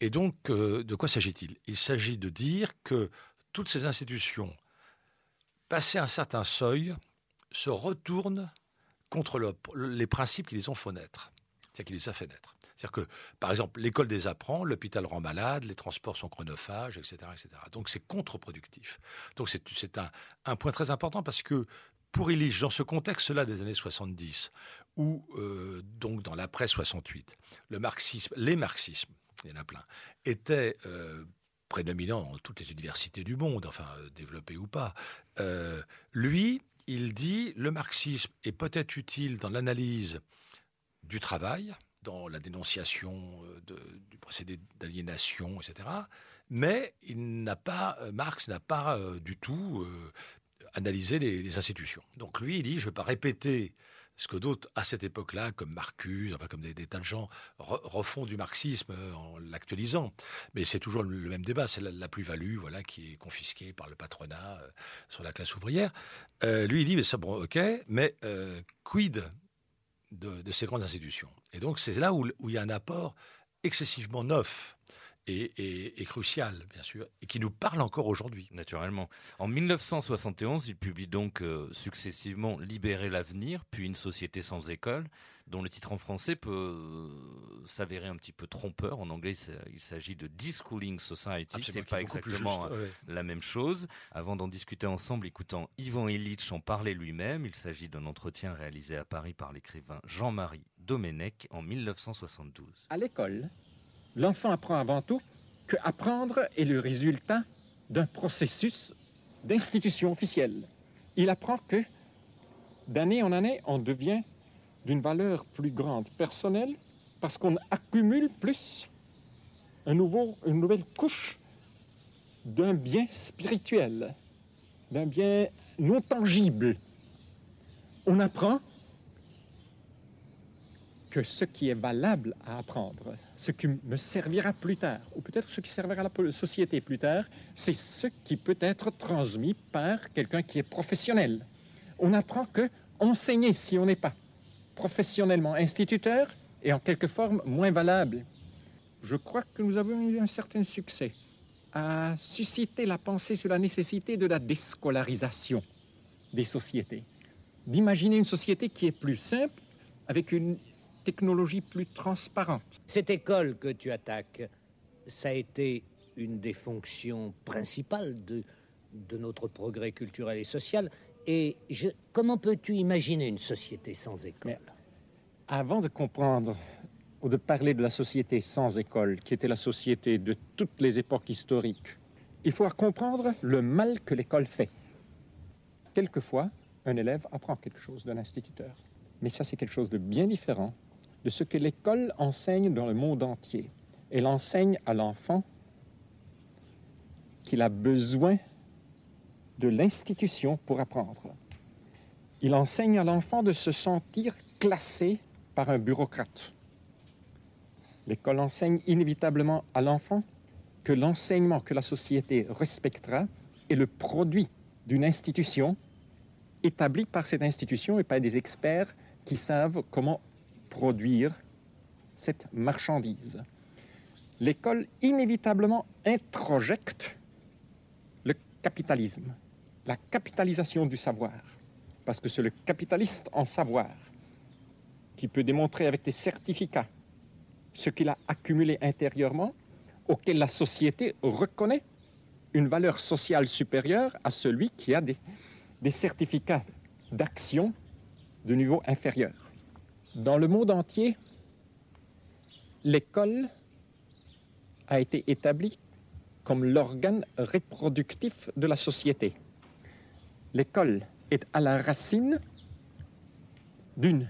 Et donc, euh, de quoi s'agit-il? Il, s'agit de dire que toutes ces institutions, passé un certain seuil, se retournent contre les principes qui les ont fait naître, c'est-à-dire qui les a fait naître. C'est-à-dire que, par exemple, l'école des apprend, l'hôpital rend malade, les transports sont chronophages, etc. etc. Donc c'est contre-productif. Donc c'est un, point très important parce que pour Illich, dans ce contexte-là des années 70, où, euh, donc dans l'après 68, le marxisme, les marxismes, il y en a plein, étaient euh, prédominants dans toutes les universités du monde, enfin euh, développés ou pas, lui, il dit le marxisme est peut-être utile dans l'analyse du travail, dans la dénonciation du procédé d'aliénation, etc. Mais il n'a pas, Marx n'a pas du tout analyser les, institutions. Donc lui, il dit, je ne vais pas répéter ce que d'autres, à cette époque-là, comme Marcus, enfin comme des, tas de gens, refont du marxisme euh, en l'actualisant. Mais c'est toujours le, même débat, c'est la, plus-value voilà, qui est confisquée par le patronat euh, sur la classe ouvrière. Euh, lui, il dit, mais ça, bon, ok, mais quid de, ces grandes institutions. Et donc c'est là où, il y a un apport excessivement neuf est, crucial, bien sûr, et qui nous parle encore aujourd'hui. Naturellement. En 1971, il publie donc euh, successivement Libérer l'avenir, puis Une société sans école, dont le titre en français peut euh, s'avérer un petit peu trompeur. En anglais, il s'agit de Deschooling Society. C'est pas exactement la même chose. Avant d'en discuter ensemble, écoutant Ivan Illich en parler lui-même, il s'agit d'un entretien réalisé à Paris par l'écrivain Jean-Marie Domenech en 1972. À l'école, l'enfant apprend avant tout que apprendre est le résultat d'un processus d'institution officielle. Il apprend que d'année en année, on devient d'une valeur plus grande personnelle parce qu'on accumule plus un nouveau, une nouvelle couche d'un bien spirituel, d'un bien non tangible. On apprend ce qui est valable à apprendre, ce qui me servira plus tard, ou peut-être ce qui servira à la société plus tard, c'est ce qui peut être transmis par quelqu'un qui est professionnel. On apprend que enseigner, si on n'est pas professionnellement instituteur, est en quelque forme moins valable. Je crois que nous avons eu un certain succès à susciter la pensée sur la nécessité de la déscolarisation des sociétés, d'imaginer une société qui est plus simple, avec une technologie plus transparente. Cette école que tu attaques, ça a été une des fonctions principales de, de notre progrès culturel et social. Et je, comment peux-tu imaginer une société sans école? Avant de comprendre ou de parler de la société sans école, qui était la société de toutes les époques historiques, il faut comprendre le mal que l'école fait. Quelquefois, un élève apprend quelque chose d'un instituteur. Mais ça, c'est quelque chose de bien différent de ce que l'école enseigne dans le monde entier. Elle enseigne à l'enfant qu'il a besoin de l'institution pour apprendre. Il enseigne à l'enfant de se sentir classé par un bureaucrate. L'école enseigne inévitablement à l'enfant que l'enseignement que la société respectera est le produit d'une institution établie par cette institution et par des experts qui savent comment produire cette marchandise. L'école inévitablement introjecte le capitalisme, la capitalisation du savoir, parce que c'est le capitaliste en savoir qui peut démontrer avec des certificats ce qu'il a accumulé intérieurement, auquel la société reconnaît une valeur sociale supérieure à celui qui a des, des certificats d'action de niveau inférieur. Dans le monde entier, l'école a été établie comme l'organe reproductif de la société. L'école est à la racine d'une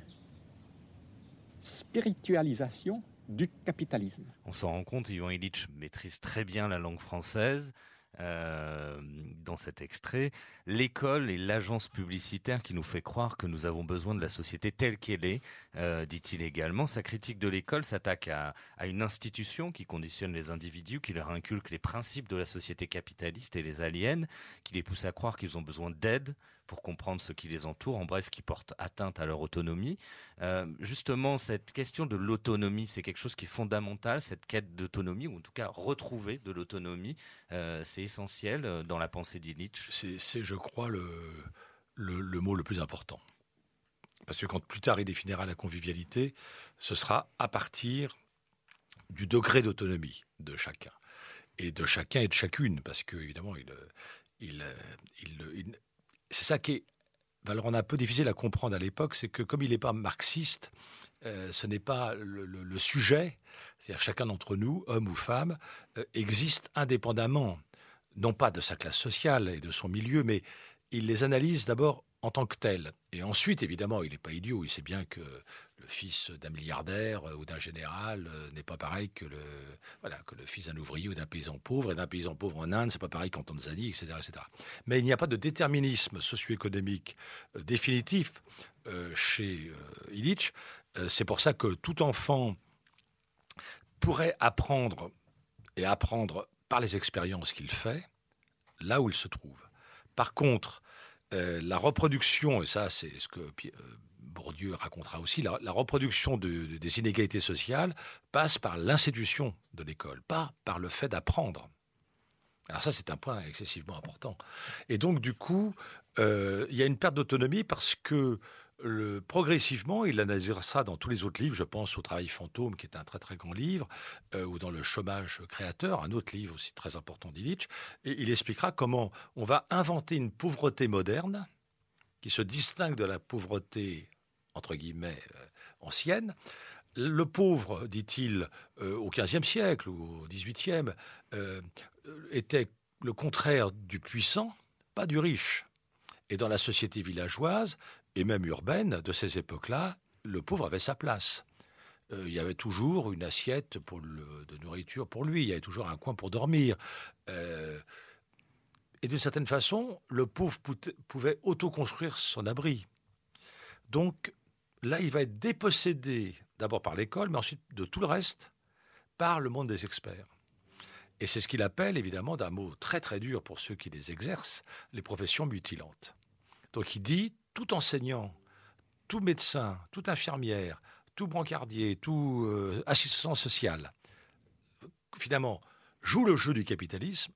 spiritualisation du capitalisme. On s'en rend compte, Ivan Illich maîtrise très bien la langue française. Euh, dans cet extrait, l'école est l'agence publicitaire qui nous fait croire que nous avons besoin de la société telle qu'elle est, euh, dit-il également. Sa critique de l'école s'attaque à, à, une institution qui conditionne les individus, qui leur inculque les principes de la société capitaliste et les aliène, qui les pousse à croire qu'ils ont besoin d'aide pour comprendre ce qui les entoure, en bref, qui porte atteinte à leur autonomie. Euh, justement, cette question de l'autonomie, c'est quelque chose qui est fondamental, cette quête d'autonomie, ou en tout cas retrouver de l'autonomie, euh, c'est essentiel euh, dans la pensée d'Illich. C'est, je crois, le, le, le mot le plus important. Parce que quand plus tard il définira la convivialité, ce sera à partir du degré d'autonomie de chacun. Et de chacun et de chacune, parce que évidemment, il, il, il, il c'est ça qui est va un peu difficile à comprendre à l'époque, c'est que comme il n'est pas marxiste, euh, ce n'est pas le sujet, c'est-à-dire chacun d'entre nous, homme ou femme, euh, existe indépendamment, non pas de sa classe sociale et de son milieu, mais il les analyse d'abord en tant que tel. Et ensuite, évidemment, il n'est pas idiot, il sait bien que le fils d'un milliardaire ou d'un général n'est pas pareil que le, voilà, que le fils d'un ouvrier ou d'un paysan pauvre. Et d'un paysan pauvre en Inde, c'est pas pareil qu'en Tanzanie, etc., etc. Mais il n'y a pas de déterminisme socio-économique euh, définitif euh, chez euh, Illich. Euh, c'est pour ça que tout enfant pourrait apprendre et apprendre par les expériences qu'il fait là où il se trouve. Par contre, euh, la reproduction, et ça c'est ce que euh, Bourdieu racontera aussi, la, reproduction de, de, des inégalités sociales passe par l'institution de l'école, pas par le fait d'apprendre. Alors ça c'est un point excessivement important. Et donc du coup, euh, il y a une perte d'autonomie parce que progressivement, il analysera ça dans tous les autres livres. Je pense au Travail fantôme, qui est un très très grand livre, euh, ou dans Le chômage créateur, un autre livre aussi très important d'Illich. Et il expliquera comment on va inventer une pauvreté moderne qui se distingue de la pauvreté entre guillemets euh, ancienne. Le pauvre, dit-il, euh, au XVe siècle ou au XVIIIe, était le contraire du puissant, pas du riche. Et dans la société villageoise, et même urbaine de ces époques-là, le pauvre avait sa place. Euh, il y avait toujours une assiette de nourriture pour lui, il y avait toujours un coin pour dormir. Euh, et d'une certaine façon, le pauvre pouvait autoconstruire son abri. Donc là, il va être dépossédé d'abord par l'école, mais ensuite de tout le reste par le monde des experts. Et c'est ce qu'il appelle, évidemment, d'un mot très très dur pour ceux qui les exercent, les professions mutilantes. Donc il dit, tout enseignant, tout médecin, toute infirmière, tout brancardier, tout euh, assistant social, finalement, joue le jeu du capitalisme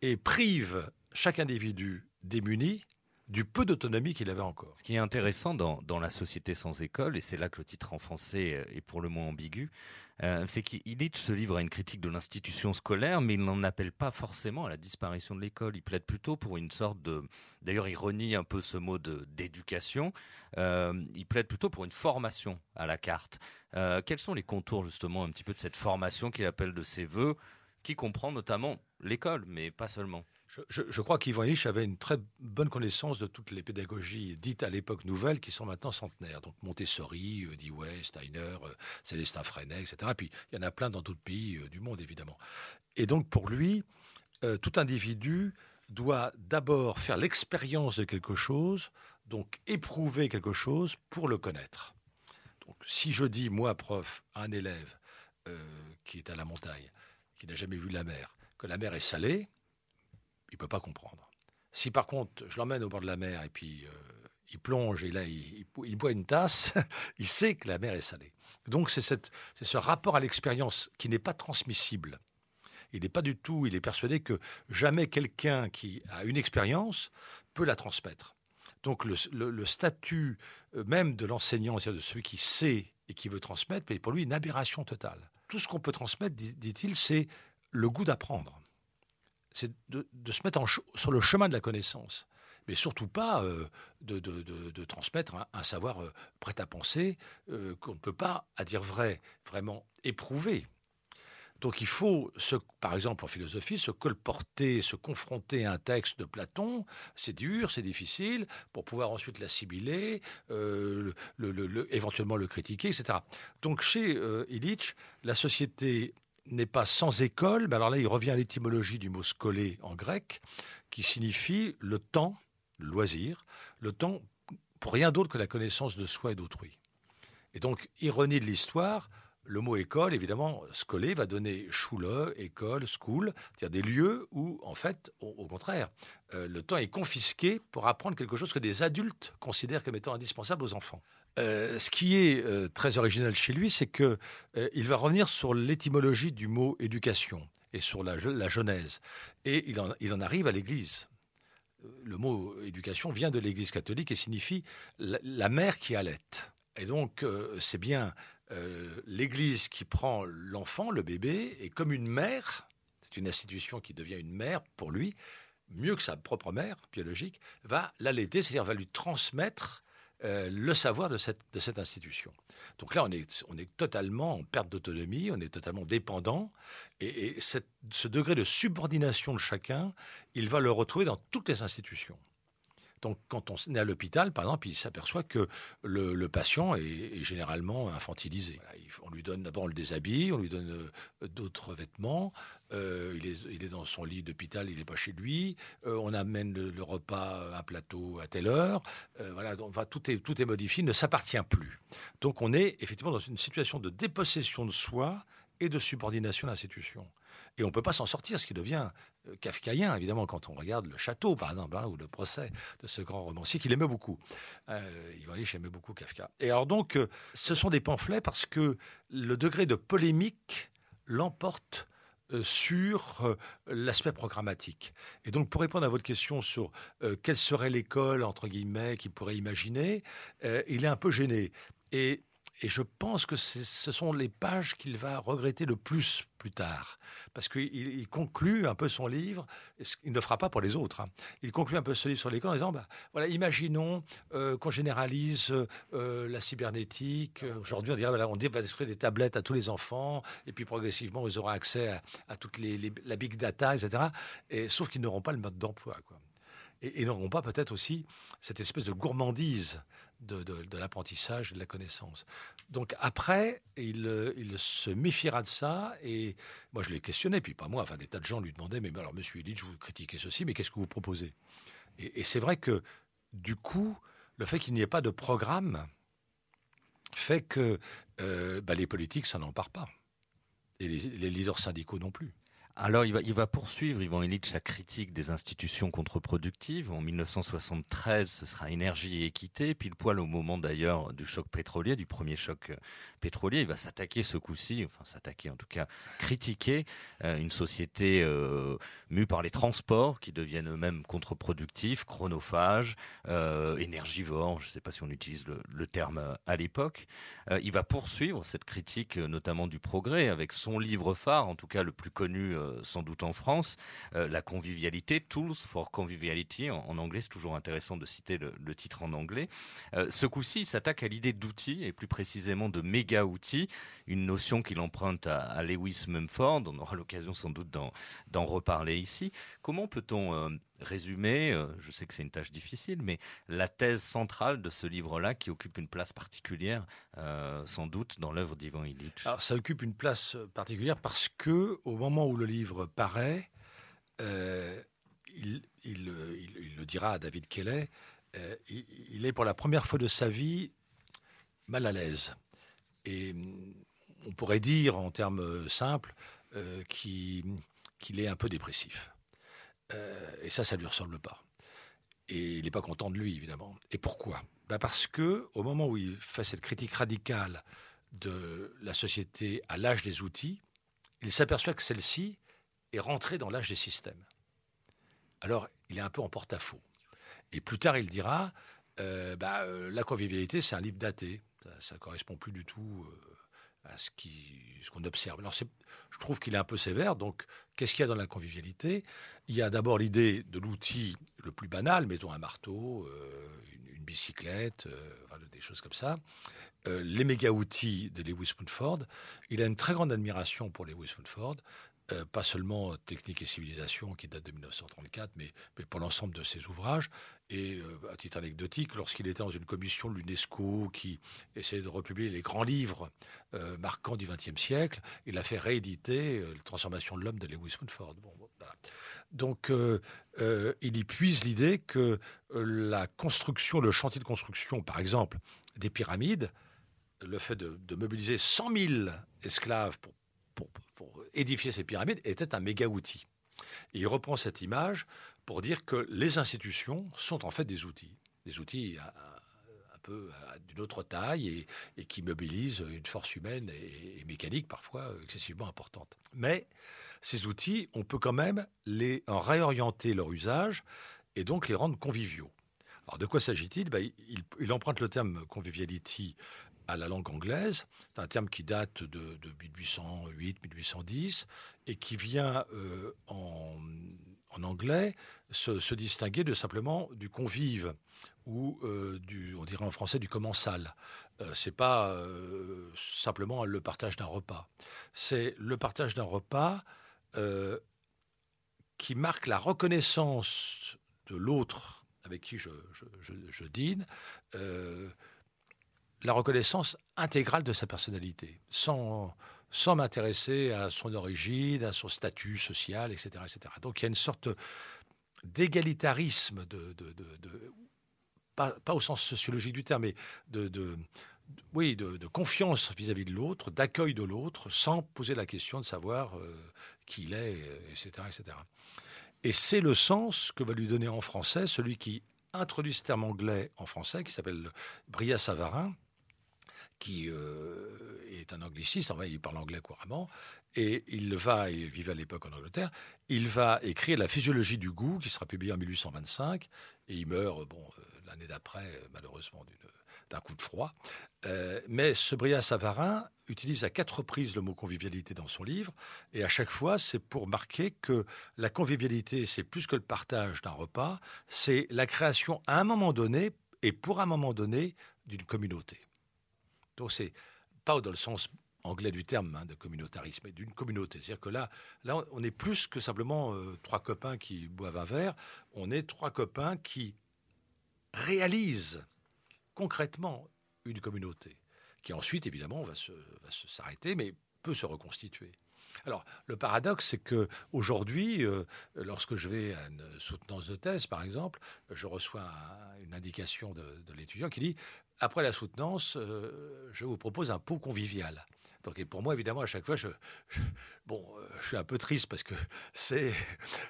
et prive chaque individu démuni du peu d'autonomie qu'il avait encore. Ce qui est intéressant dans, La société sans école, et c'est là que le titre en français est pour le moins ambigu, euh, c'est qu'Illich se livre à une critique de l'institution scolaire, mais il n'en appelle pas forcément à la disparition de l'école. Il plaide plutôt pour une sorte de... D'ailleurs, il renie un peu ce mot d'éducation. Euh, il plaide plutôt pour une formation à la carte. Euh, quels sont les contours justement un petit peu de cette formation qu'il appelle de ses voeux, qui comprend notamment l'école, mais pas seulement je, crois qu'Yvan avait une très bonne connaissance de toutes les pédagogies dites à l'époque nouvelle qui sont maintenant centenaires. Donc Montessori, euh, Dewey, Steiner, euh, Célestin Freinet, etc. Puis il y en a plein dans d'autres pays euh, du monde, évidemment. Et donc pour lui, tout individu doit d'abord faire l'expérience de quelque chose, donc éprouver quelque chose pour le connaître. Donc si je dis, moi, prof, à un élève qui est à la montagne, qui n'a jamais vu la mer, que la mer est salée, il peut pas comprendre. Si par contre, je l'emmène au bord de la mer et puis euh, il plonge et là il, boit une tasse, il sait que la mer est salée. Donc c'est ce rapport à l'expérience qui n'est pas transmissible. Il n'est pas du tout, il est persuadé que jamais quelqu'un qui a une expérience peut la transmettre. Donc le, statut euh, même de l'enseignant, c'est-à-dire de celui qui sait et qui veut transmettre, est pour lui une aberration totale. Tout ce qu'on peut transmettre, dit-il, c'est le goût d'apprendre c'est de, se mettre sur le chemin de la connaissance, mais surtout pas euh, de, transmettre un, savoir euh, prêt à penser euh, qu'on ne peut pas, à dire vrai, vraiment éprouver. Donc il faut, par exemple en philosophie, se colporter, se confronter à un texte de Platon, c'est dur, c'est difficile, pour pouvoir ensuite l'assimiler, éventuellement le critiquer, etc. Donc chez Illich, la société n'est pas sans école, mais alors là, il revient à l'étymologie du mot scolé en grec, qui signifie le temps, le loisir, le temps pour rien d'autre que la connaissance de soi et d'autrui. Et donc, ironie de l'histoire, le mot école, évidemment, scolé va donner schule, école, school, c'est-à-dire des lieux où, en fait, au, contraire, euh, le temps est confisqué pour apprendre quelque chose que des adultes considèrent comme étant indispensable aux enfants. Euh, ce qui est euh, très original chez lui, c'est qu'il va revenir sur l'étymologie du mot éducation et sur la, genèse. Et il en, arrive à l'Église. Le mot éducation vient de l'Église catholique et signifie la, la mère qui allait. Et donc, c'est bien euh, l'Église qui prend l'enfant, le bébé, et comme une mère, c'est une institution qui devient une mère pour lui, mieux que sa propre mère biologique, va l'allaiter, c'est-à-dire va lui transmettre euh, le savoir de cette, de cette institution. Donc là, on est, on est totalement en perte d'autonomie, on est totalement dépendant, et, ce degré de subordination de chacun, il va le retrouver dans toutes les institutions. Donc, quand on est à l'hôpital, par exemple, il s'aperçoit que le, patient est, généralement infantilisé. on lui donne d'abord, on le déshabille, on lui donne euh, d'autres vêtements. Euh, il, est, dans son lit d'hôpital, il n'est pas chez lui. Euh, on amène le, repas, un plateau à telle heure. voilà, donc, tout, est, modifié, ne s'appartient plus. Donc, on est effectivement dans une situation de dépossession de soi et de subordination à l'institution. Et on ne peut pas s'en sortir, ce qui devient euh, kafkaïen, évidemment, quand on regarde le château, par exemple, hein, ou le procès de ce grand romancier qu'il aimait beaucoup. Euh, Yvan aimait beaucoup Kafka. Et alors donc, euh, ce sont des pamphlets parce que le degré de polémique l'emporte euh, sur l'aspect programmatique. Et donc, pour répondre à votre question sur quelle serait l'école, entre guillemets, qu'il pourrait imaginer, il est un peu gêné. Et et je pense que ce sont les pages qu'il va regretter le plus plus tard. Parce qu'il conclut un peu son livre, il ne le fera pas pour les autres, hein. il conclut un peu ce livre sur l'école en disant, bah, voilà, imaginons euh, qu'on généralise euh, la cybernétique. Aujourd'hui, on dirait, voilà, on va distribuer des tablettes à tous les enfants, et puis progressivement, ils auront accès à, toute la big data, etc. Et, sauf qu'ils n'auront pas le mode d'emploi. Quoi et, n'auront pas peut-être aussi cette espèce de gourmandise de, l'apprentissage et de la connaissance. Donc après, il, il, se méfiera de ça, et moi je l'ai questionné, puis pas moi, enfin des tas de gens lui demandaient, mais alors monsieur Illich, vous critiquez ceci, mais qu'est-ce que vous proposez? Et, c'est vrai que du coup, le fait qu'il n'y ait pas de programme fait que euh, bah, les politiques s'en emparent pas, et les leaders syndicaux non plus. Alors, il va, poursuivre, Ivan Illich, sa critique des institutions contre-productives. En 1973, ce sera énergie et équité, pile poil au moment d'ailleurs du choc pétrolier, du premier choc euh, pétrolier. Il va s'attaquer ce coup-ci, enfin s'attaquer en tout cas, critiquer euh, une société euh, mue par les transports qui deviennent eux-mêmes contre-productifs, chronophages, énergivores, je ne sais pas si on utilise le, terme à l'époque. Il va poursuivre cette critique, notamment du progrès, avec son livre phare, en tout cas le plus connu euh, sans doute en France, euh, la convivialité, Tools for Conviviality. En, anglais, c'est toujours intéressant de citer le, titre en anglais. Euh, ce coup-ci, il s'attaque à l'idée d'outils, et plus précisément de méga-outils, une notion qu'il emprunte à, Lewis Mumford. On aura l'occasion sans doute d'en reparler ici. Comment peut-on résumer, je sais que c'est une tâche difficile, mais la thèse centrale de ce livre-là qui occupe une place particulière, sans doute, dans l'œuvre d'Ivan Illich? Ça occupe une place particulière parce que, au moment où le livre paraît, euh, il, le dira à David Kelly, euh, il, est pour la première fois de sa vie mal à l'aise. Et on pourrait dire, en termes simples, euh, qu'il qu est un peu dépressif. Et ça, ça lui ressemble pas. Et il n'est pas content de lui, évidemment. Et pourquoi? Ben Parce que au moment où il fait cette critique radicale de la société à l'âge des outils, il s'aperçoit que celle-ci est rentrée dans l'âge des systèmes. Alors, il est un peu en porte-à-faux. Et plus tard, il dira euh, bah, euh, la convivialité, c'est un livre daté. Ça ne correspond plus du tout euh, à ce qu'on observe. Alors, je trouve qu'il est un peu sévère. Donc, qu'est-ce qu'il y a dans la convivialité? Il y a d'abord l'idée de l'outil le plus banal, mettons un marteau, une, bicyclette, des choses comme ça. les méga-outils de Lewis Mumford. Il a une très grande admiration pour Lewis Mumford. Euh, pas seulement Technique et civilisation qui date de 1934, mais, pour l'ensemble de ses ouvrages. Et euh, à titre anecdotique, lorsqu'il était dans une commission de l'UNESCO qui essayait de republier les grands livres euh, marquants du XXe siècle, il a fait rééditer La transformation de l'homme de Lewis Mumford. Bon, voilà. Donc il y puise l'idée que la construction, le chantier de construction, par exemple, des pyramides, le fait de mobiliser 100 000 esclaves pour pour, édifier ces pyramides était un méga outil. Il reprend cette image pour dire que les institutions sont en fait des outils, des outils à, un peu d'une autre taille et, qui mobilisent une force humaine et, mécanique parfois excessivement importante. Mais ces outils, on peut quand même les en réorienter leur usage et donc les rendre conviviaux. Alors de quoi s'agit-il? Ben, il, il, emprunte le terme conviviality à la langue anglaise. C'est un terme qui date de, de 1808-1810 et qui vient euh, en, anglais se, distinguer de simplement du convive ou euh, du, on dirait en français du commensal. Euh, c'est pas euh, simplement le partage d'un repas. C'est le partage d'un repas qui marque la reconnaissance de l'autre avec qui je dîne. Euh, la reconnaissance intégrale de sa personnalité, sans, sans m'intéresser à son origine, à son statut social, etc. etc. Donc il y a une sorte d'égalitarisme, de, de, de, pas, au sens sociologique du terme, mais de, oui, de, confiance vis-à-vis -vis de l'autre, d'accueil de l'autre, sans poser la question de savoir euh, qui il est, etc. etc. Et c'est le sens que va lui donner en français celui qui introduit ce terme anglais en français, qui s'appelle Bria Savarin, qui euh, est un angliciste, en vrai, il parle anglais couramment, et il va, il vivait à l'époque en Angleterre, il va écrire La physiologie du goût, qui sera publié en 1825, et il meurt, bon, euh, l'année d'après, malheureusement, d'un coup de froid. Euh, mais ce Bria Savarin utilise à quatre reprises le mot convivialité dans son livre, et à chaque fois, c'est pour marquer que la convivialité, c'est plus que le partage d'un repas, c'est la création à un moment donné, et pour un moment donné, d'une communauté. Donc c'est pas dans le sens anglais du terme hein, de communautarisme, mais d'une communauté. C'est-à-dire que là, on est plus que simplement euh, trois copains qui boivent un verre. On est trois copains qui réalisent concrètement une communauté, qui ensuite, évidemment, va va se s'arrêter, mais peut se reconstituer. Alors, le paradoxe, c'est que aujourd'hui, euh, lorsque je vais à une soutenance de thèse, par exemple, je reçois un, une indication de, l'étudiant qui dit après la soutenance, euh, je vous propose un pot convivial. Donc, et pour moi, évidemment, à chaque fois, je, bon, euh, je suis un peu triste parce que c'est,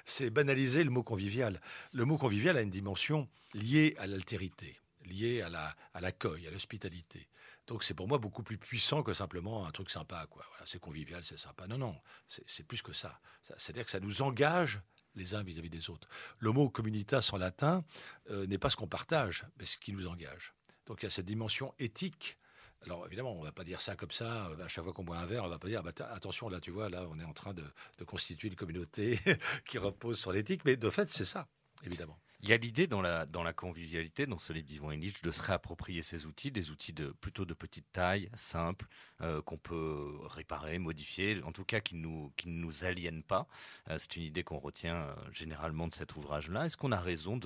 c'est banaliser le mot convivial. Le mot convivial a une dimension liée à l'altérité, liée à, à l'accueil, à l'hospitalité. Donc c'est pour moi beaucoup plus puissant que simplement un truc sympa. Quoi. C'est convivial, c'est sympa. Non, non, c'est, plus que ça. C'est-à-dire que ça nous engage les uns vis-à-vis des autres. Le mot communitas en latin euh, n'est pas ce qu'on partage, mais ce qui nous engage. Donc il y a cette dimension éthique alors évidemment, on ne va pas dire ça comme ça. Euh, à chaque fois qu'on boit un verre, on ne va pas dire bah, attention, là tu vois, là on est en train de, constituer une communauté qui repose sur l'éthique. Mais de fait, c'est ça, évidemment. Il y a l'idée dans la, dans la convivialité, dans ce livre d'Yvon Illich, de se réapproprier ces outils, des outils de, plutôt de petite taille, simples, euh, qu'on peut réparer, modifier, en tout cas qui, nous, qui ne nous aliènent pas. Euh, c'est une idée qu'on retient généralement de cet ouvrage-là. Est-ce qu'on a raison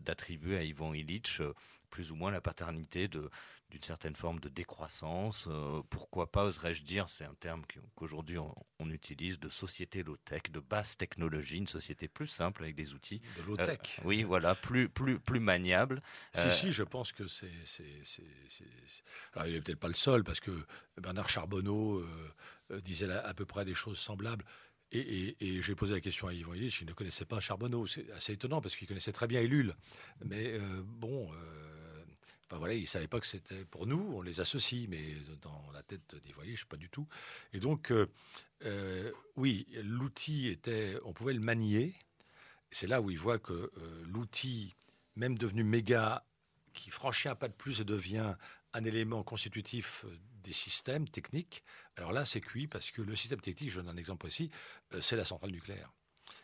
d'attribuer à Yvon Illich plus ou moins la paternité d'une certaine forme de décroissance. Euh, pourquoi pas, oserais-je dire, c'est un terme qu'aujourd'hui on, utilise, de société low-tech, de basse technologie, une société plus simple avec des outils. De low-tech. Euh, oui, voilà, plus, plus, plus maniable. Si, euh, si, je pense que c'est. Alors, il n'est peut-être pas le seul, parce que Bernard Charbonneau disait à peu près des choses semblables. Et, j'ai posé la question à Yvon Illich, il ne connaissait pas Charbonneau. C'est assez étonnant parce qu'il connaissait très bien Ellul. Mais bon, Enfin voilà, ils ne savaient pas que c'était pour nous, on les associe, mais dans la tête des voyageurs, pas du tout. Et donc, euh, euh, oui, l'outil était, on pouvait le manier. C'est là où il voit que euh, l'outil, même devenu méga, qui franchit un pas de plus et devient un élément constitutif des systèmes techniques, alors là, c'est cuit parce que le système technique, je donne un exemple précis, c'est la centrale nucléaire.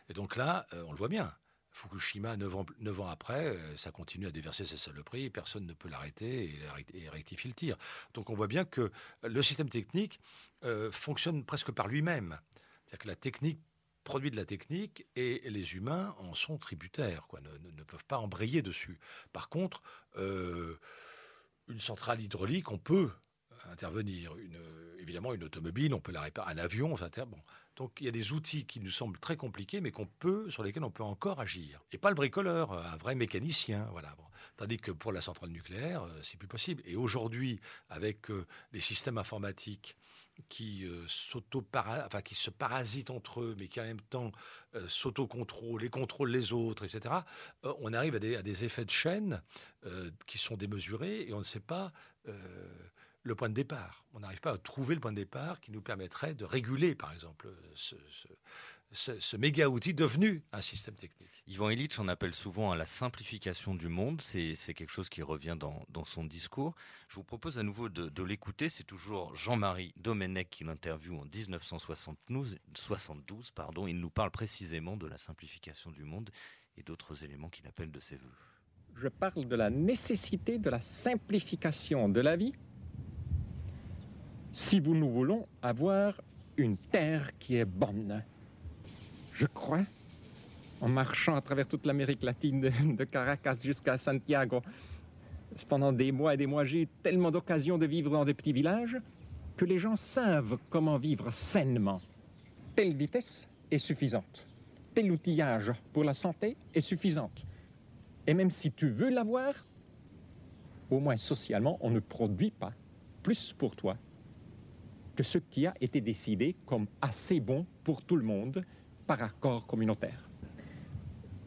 Et donc là, on le voit bien. Fukushima, neuf ans, après, euh, ça continue à déverser ses saloperies, personne ne peut l'arrêter et, rectifier le tir. Donc on voit bien que le système technique euh, fonctionne presque par lui-même. C'est-à-dire que la technique produit de la technique et les humains en sont tributaires, ne, peuvent pas embrayer dessus. Par contre, euh, une centrale hydraulique, on peut intervenir. Évidemment, une automobile, on peut la réparer. Un avion, ça, bon. Donc il y a des outils qui nous semblent très compliqués, mais qu'on peut, sur lesquels on peut encore agir. Et pas le bricoleur, un vrai mécanicien, voilà. Tandis que pour la centrale nucléaire, euh, c'est plus possible. Et aujourd'hui, avec euh, les systèmes informatiques qui euh, enfin qui se parasitent entre eux, mais qui en même temps s'autocontrôlent et contrôlent les autres, etc. on arrive à des, effets de chaîne qui sont démesurés et on ne sait pas le point de départ. On n'arrive pas à trouver le point de départ qui nous permettrait de réguler, par exemple, ce, méga outil devenu un système technique. Ivan Illich en appelle souvent à la simplification du monde. C'est quelque chose qui revient dans, son discours. Je vous propose à nouveau de, l'écouter. C'est toujours Jean-Marie Domenech qui l'interviewe en 1972. Pardon. Il nous parle précisément de la simplification du monde et d'autres éléments qu'il appelle de ses voeux. Je parle de la nécessité de la simplification de la vie si vous nous voulons avoir une terre qui est bonne. Je crois, en marchant à travers toute l'Amérique latine, de, Caracas jusqu'à Santiago, pendant des mois et des mois, j'ai eu tellement d'occasions de vivre dans des petits villages que les gens savent comment vivre sainement. Telle vitesse est suffisante. Tel outillage pour la santé est suffisante. Et même si tu veux l'avoir, au moins socialement, on ne produit pas plus pour toi que ce qui a été décidé comme assez bon pour tout le monde par accord communautaire.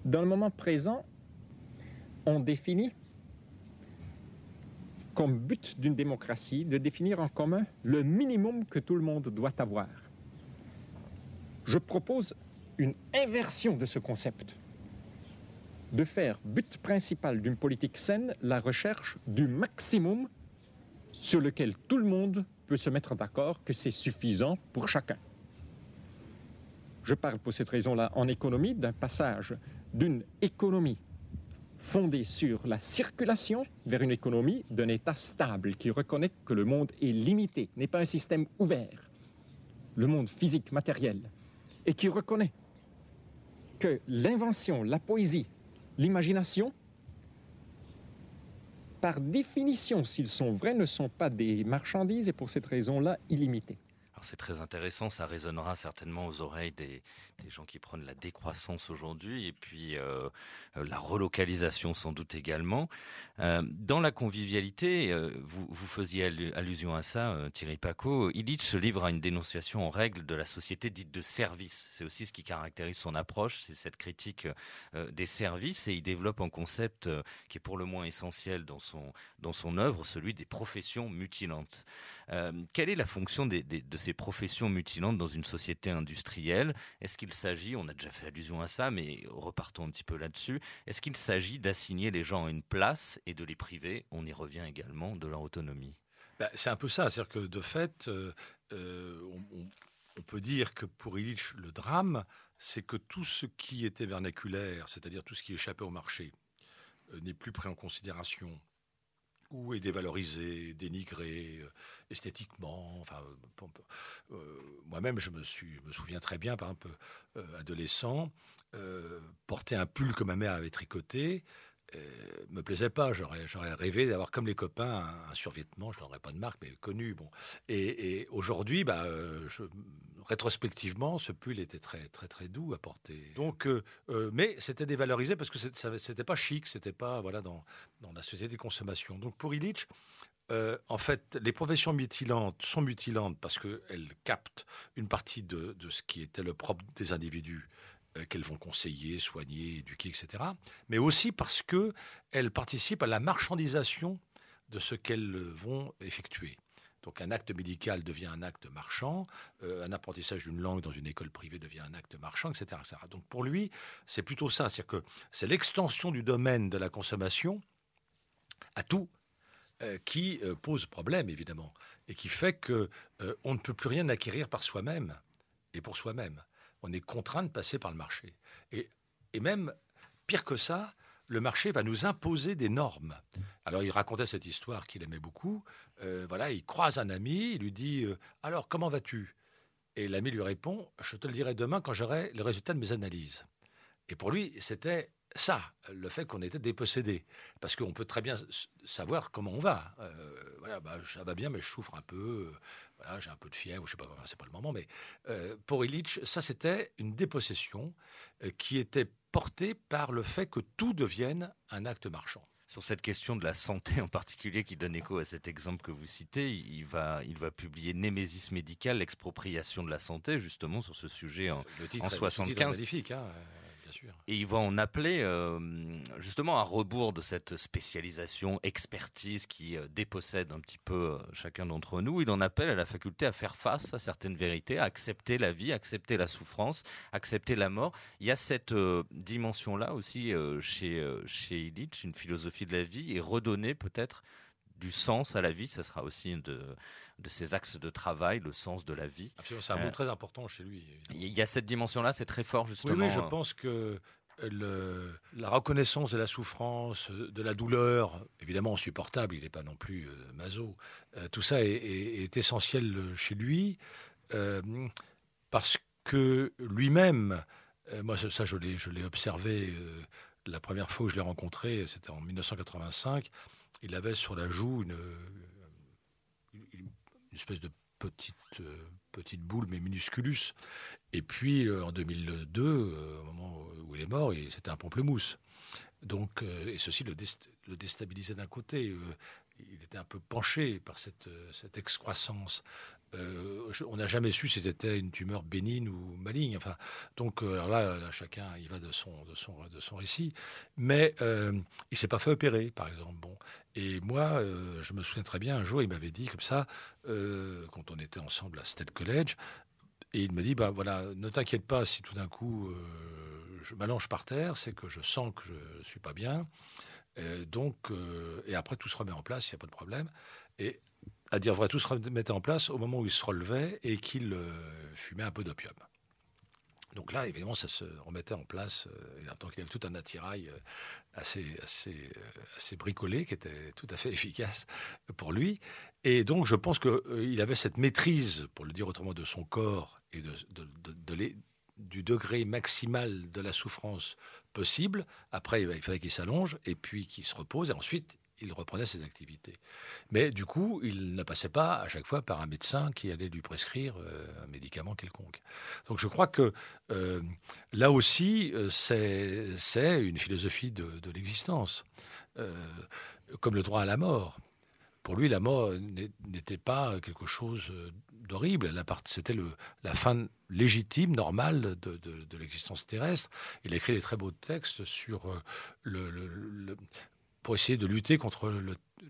Dans le moment présent, on définit comme but d'une démocratie de définir en commun le minimum que tout le monde doit avoir. Je propose une inversion de ce concept, de faire but principal d'une politique saine la recherche du maximum sur lequel tout le monde peut se mettre d'accord que c'est suffisant pour chacun. Je parle pour cette raison-là en économie d'un passage d'une économie fondée sur la circulation vers une économie d'un État stable qui reconnaît que le monde est limité, n'est pas un système ouvert, le monde physique, matériel, et qui reconnaît que l'invention, la poésie, l'imagination par définition, s'ils sont vrais, ne sont pas des marchandises et pour cette raison-là, illimités. C'est très intéressant, ça résonnera certainement aux oreilles des, gens qui prennent la décroissance aujourd'hui et puis euh, euh, la relocalisation sans doute également. Euh, dans la convivialité, vous, vous, faisiez allusion à ça, Thierry Paco, Illich se livre à une dénonciation en règle de la société dite de service. C'est aussi ce qui caractérise son approche, c'est cette critique des services et il développe un concept qui est pour le moins essentiel dans son, dans son œuvre, celui des professions mutilantes. quelle est la fonction de ces professions mutilantes dans une société industrielle. Est-ce qu'il s'agit, on a déjà fait allusion à ça, mais repartons un petit peu là-dessus, est-ce qu'il s'agit d'assigner les gens à une place et de les priver, on y revient également, de leur autonomie. Bah, C'est un peu ça, c'est-à-dire que de fait, euh, euh, on, peut dire que pour Illich, le drame, c'est que tout ce qui était vernaculaire, c'est-à-dire tout ce qui échappait au marché, euh, n'est plus pris en considération est dévalorisé, dénigré euh, esthétiquement. Euh, euh, moi-même, je me, souviens très bien, par exemple, adolescent, porter un pull que ma mère avait tricoté. Euh, me plaisait pas. J'aurais, rêvé d'avoir comme les copains un, survêtement, je n'aurais pas de marque, mais connu. Bon. Et, aujourd'hui, bah, euh, rétrospectivement, ce pull était très très très doux à porter. Donc, euh, mais c'était dévalorisé parce que c'était pas chic, c'était pas voilà dans dans la société de consommation. Donc pour Illich. en fait, les professions mutilantes sont mutilantes parce qu'elles captent une partie de, ce qui était le propre des individus, qu'elles vont conseiller, soigner, éduquer, etc. Mais aussi parce qu'elles participent à la marchandisation de ce qu'elles vont effectuer. Donc un acte médical devient un acte marchand, euh, un apprentissage d'une langue dans une école privée devient un acte marchand, etc. Donc pour lui, c'est plutôt ça, c'est-à-dire que c'est l'extension du domaine de la consommation à tout euh, qui pose problème, évidemment, et qui fait qu'on ne peut plus rien acquérir par soi-même et pour soi-même on est contraint de passer par le marché. Et, même, pire que ça, le marché va nous imposer des normes. Alors il racontait cette histoire qu'il aimait beaucoup. Euh, voilà, il croise un ami, il lui dit euh, Alors comment vas-tu? Et l'ami lui répond Je te le dirai demain quand j'aurai le résultat de mes analyses. Et pour lui, c'était ça, le fait qu'on était dépossédé. Parce qu'on peut très bien savoir comment on va. Euh, voilà, bah, ça va bien, mais je souffre un peu. Voilà, j'ai un peu de fièvre, je sais pas, c'est pas le moment. Mais euh, pour Illich, ça c'était une dépossession euh, qui était portée par le fait que tout devienne un acte marchand. Sur cette question de la santé en particulier, qui donne écho à cet exemple que vous citez, il va, il va publier Némésis médical, l'expropriation de la santé, justement sur ce sujet en, le titre, en 75. Le magnifique, hein et il va en appeler euh, justement à rebours de cette spécialisation, expertise qui euh, dépossède un petit peu euh, chacun d'entre nous. Il en appelle à la faculté à faire face à certaines vérités, à accepter la vie, accepter la souffrance, accepter la mort. Il y a cette dimension-là aussi chez, chez Illich, une philosophie de la vie, et redonner peut-être du sens à la vie, ça sera aussi de, de ses axes de travail, le sens de la vie. Absolument, c'est un mot euh, très important chez lui. Il y a cette dimension-là, c'est très fort justement. Oui, je pense que le, la reconnaissance de la souffrance, de la douleur, évidemment insupportable, il n'est pas non plus euh, maso, euh, tout ça est, essentiel chez lui, parce que lui-même, moi ça, je l'ai observé la première fois que je l'ai rencontré, c'était en 1985, il avait sur la joue une, une, espèce de petite, euh, petite boule, mais minusculus. Et puis, euh, en 2002, euh, au moment où il est mort, c'était un pamplemousse. Donc, et ceci le, déstabilisait d'un côté. il était un peu penché par cette excroissance. Euh, on n'a jamais su si c'était une tumeur bénigne ou maligne. Enfin, donc euh, alors là, chacun il va de son, de son, de son récit. Mais euh, il s'est pas fait opérer, par exemple. Bon. Et moi, je me souviens très bien, un jour, il m'avait dit comme ça, quand on était ensemble à State College, et il me dit, bah voilà, ne t'inquiète pas si tout d'un coup je m'allonge par terre, c'est que je sens que je suis pas bien. donc, et après tout se remet en place, il n'y a pas de problème. Et à dire vrai, tout se remettait en place au moment où il se relevait et qu'il euh, fumait un peu d'opium. Donc là, évidemment, ça se remettait en place, euh, tant qu'il avait tout un attirail euh, assez, assez, assez bricolé, qui était tout à fait efficace pour lui. Et donc, je pense qu'il avait cette maîtrise, pour le dire autrement, de son corps et de, du degré maximal de la souffrance possible. Après, il fallait qu'il s'allonge et puis qu'il se repose. Et ensuite, il reprenait ses activités. Mais du coup, il ne passait pas à chaque fois par un médecin qui allait lui prescrire euh, un médicament quelconque. Donc je crois que euh, là aussi, euh, c'est une philosophie de, l'existence, comme le droit à la mort. Pour lui, la mort n'était pas quelque chose d'horrible. C'était la fin légitime, normale de, l'existence terrestre. Il a écrit des très beaux textes sur le, pour essayer de lutter contre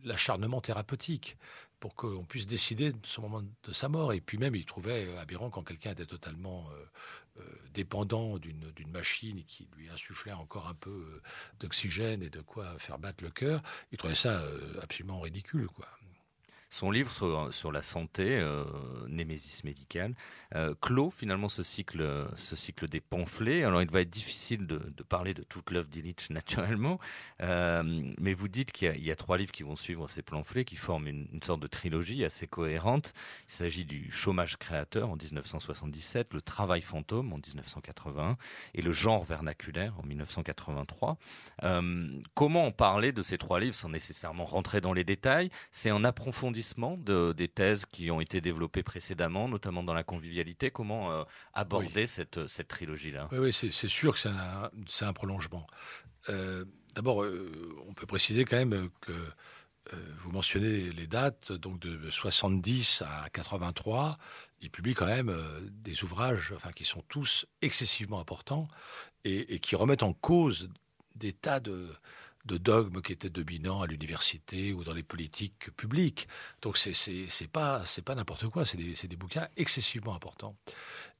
l'acharnement thérapeutique, pour qu'on puisse décider de ce moment de sa mort. Et puis même, il trouvait aberrant quand quelqu'un était totalement euh, euh, dépendant d'une machine qui lui insufflait encore un peu euh, d'oxygène et de quoi faire battre le cœur. Il trouvait ça absolument ridicule, quoi. Son livre sur, la santé, euh, Némésis médicale, euh, clôt finalement ce cycle, ce cycle des pamphlets. Alors il va être difficile de, parler de toute l'œuvre d'Illich naturellement, euh, mais vous dites qu'il y, a trois livres qui vont suivre ces pamphlets, qui forment une, sorte de trilogie assez cohérente. Il s'agit du chômage créateur en 1977, le travail fantôme en 1981 et le genre vernaculaire en 1983. comment en parler de ces trois livres sans nécessairement rentrer dans les détails? C'est en approfondissant de, des thèses qui ont été développées précédemment, notamment dans la convivialité. Comment euh, aborder cette, cette trilogie-là? Oui, oui c'est sûr que c'est un, prolongement. Euh, d'abord, euh, on peut préciser quand même que vous mentionnez les dates, donc de 70 à 83, il publie quand même des ouvrages enfin, qui sont tous excessivement importants et, et qui remettent en cause des tas de, de dogmes qui étaient dominants à l'université ou dans les politiques publiques. Donc c'est c'est pas c'est pas n'importe quoi, c'est des, des bouquins excessivement importants.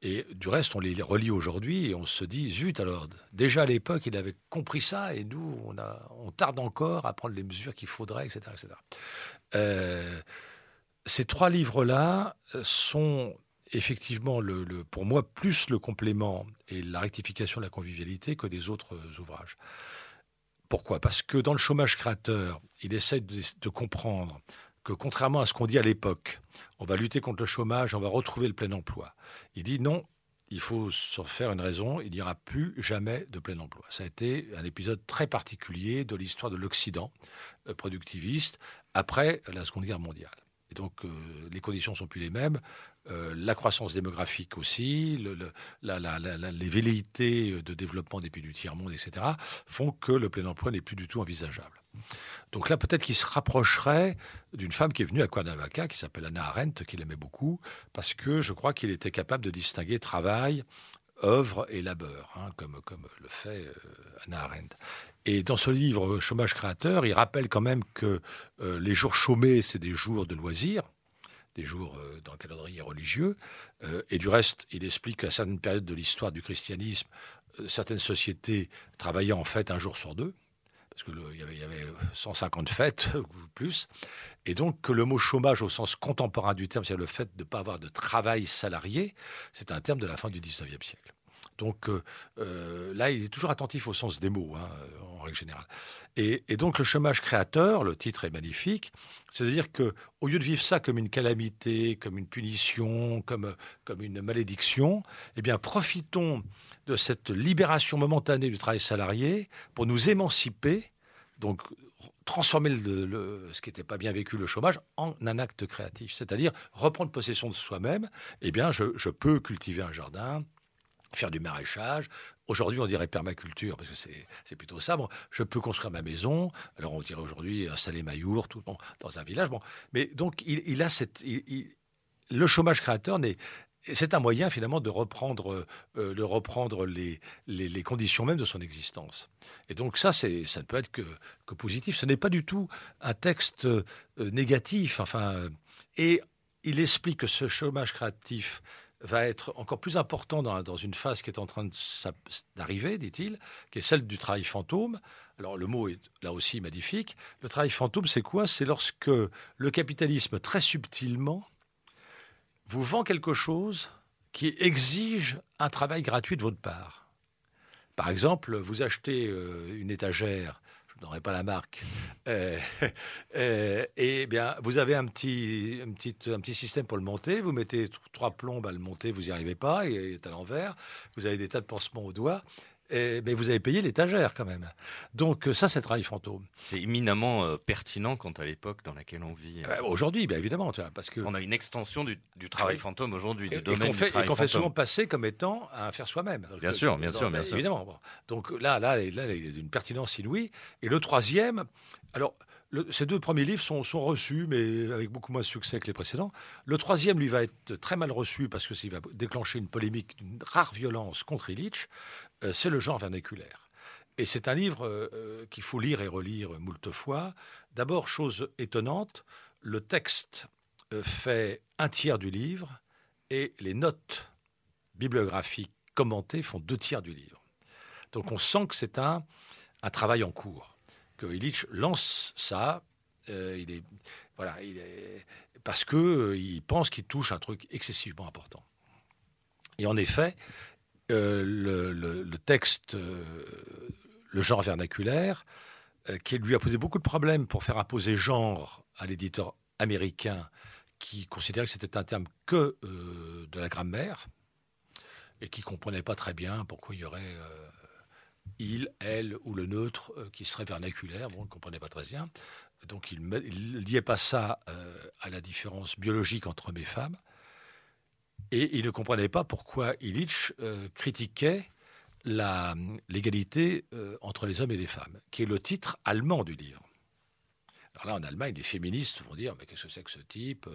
Et du reste, on les relit aujourd'hui et on se dit zut alors déjà à l'époque il avait compris ça et nous on a on tarde encore à prendre les mesures qu'il faudrait, etc., etc. Euh, ces trois livres-là sont effectivement, le, le, pour moi, plus le complément et la rectification de la convivialité que des autres ouvrages. Pourquoi? Parce que dans le chômage créateur, il essaie de, comprendre que contrairement à ce qu'on dit à l'époque, on va lutter contre le chômage, on va retrouver le plein emploi. Il dit non, il faut se faire une raison, il n'y aura plus jamais de plein emploi. Ça a été un épisode très particulier de l'histoire de l'Occident euh, productiviste après la Seconde Guerre mondiale. Et donc euh, les conditions sont plus les mêmes. Euh, la croissance démographique aussi, les velléités de développement des pays du tiers-monde, etc., font que le plein emploi n'est plus du tout envisageable. Donc là, peut-être qu'il se rapprocherait d'une femme qui est venue à Cuernavaca, qui s'appelle Anna Arendt, qu'il aimait beaucoup, parce que je crois qu'il était capable de distinguer travail, œuvre et labeur, hein, comme, le fait euh, Anna Arendt. Et dans ce livre Chômage créateur, il rappelle quand même que euh, les jours chômés, c'est des jours de loisirs, des jours euh, dans le calendrier religieux. Euh, et du reste, il explique qu'à certaines périodes de l'histoire du christianisme, euh, certaines sociétés travaillaient en fait un jour sur deux, parce qu'il y, avait, y avait 150 fêtes ou plus. Et donc que le mot chômage au sens contemporain du terme, c'est le fait de ne pas avoir de travail salarié, c'est un terme de la fin du 19e siècle. Donc là, il est toujours attentif au sens des mots, hein, en règle générale. Et, donc le chômage créateur, le titre est magnifique, c'est-à-dire que au lieu de vivre ça comme une calamité, comme une punition, comme, comme une malédiction, eh bien profitons de cette libération momentanée du travail salarié pour nous émanciper, donc transformer ce qui n'était pas bien vécu, le chômage, en un acte créatif, c'est-à-dire reprendre possession de soi-même. Eh bien, je peux cultiver un jardin, faire du maraîchage. Aujourd'hui, on dirait permaculture, parce que c'est plutôt ça. Je peux construire ma maison. Alors, on dirait aujourd'hui installer ma yourte dans un village. Bon. Mais donc, il, a cette. le chômage créateur. C'est un moyen finalement de reprendre, euh, de reprendre les, les, conditions même de son existence. Et donc ça, ça ne peut être que, que positif. Ce n'est pas du tout un texte euh, négatif. Enfin, et il explique que ce chômage créatif va être encore plus important dans, une phase qui est en train d'arriver, dit-il, qui est celle du travail fantôme. Alors le mot est là aussi magnifique. Le travail fantôme, c'est quoi? C'est lorsque le capitalisme, très subtilement, vous vend quelque chose qui exige un travail gratuit de votre part. Par exemple, vous achetez euh, une étagère je n'aurai pas la marque. Euh, euh, et bien, vous avez un petit, un, petit, un petit système pour le monter. Vous mettez trois plombes à le monter, vous n'y arrivez pas, il est à l'envers. Vous avez des tas de pansements au doigt. Mais vous avez payé l'étagère quand même. Donc ça, c'est travail fantôme. C'est éminemment euh, pertinent quant à l'époque dans laquelle on vit. Euh. aujourd'hui, bien évidemment, parce que on a une extension du, travail fantôme aujourd'hui, du domaine et qu'on fait, souvent passer comme étant à faire soi-même. Bien sûr, bien sûr, bien sûr. Évidemment. Donc là, là, là, il y a une pertinence inouïe. Et le troisième, alors ces deux premiers livres sont, reçus, mais avec beaucoup moins de succès que les précédents. Le troisième, lui, va être très mal reçu parce que s'il va déclencher une polémique d'une rare violence contre Illich. Euh, c'est le genre vernaculaire. Et c'est un livre euh, euh, qu'il faut lire et relire moult fois. D'abord, chose étonnante, le texte fait un tiers du livre et les notes bibliographiques commentées font deux tiers du livre. Donc on sent que c'est un, un travail en cours que Illich lance ça. Euh, il est, voilà, il est, parce que euh, il pense qu'il touche un truc excessivement important. Et en effet, euh, le, texte, le genre vernaculaire, qui lui a posé beaucoup de problèmes pour faire imposer genre à l'éditeur américain qui considérait que c'était un terme que de la grammaire et qui comprenait pas très bien pourquoi il y aurait il, elle ou le neutre euh, qui serait vernaculaire. Bon, on ne comprenait pas très bien. Donc il ne liait pas ça euh, à la différence biologique entre hommes et femmes. Et il ne comprenait pas pourquoi Illich euh, critiquait l'égalité entre les hommes et les femmes, qui est le titre allemand du livre. Alors là, en Allemagne, les féministes vont dire Mais qu'est-ce que c'est que ce type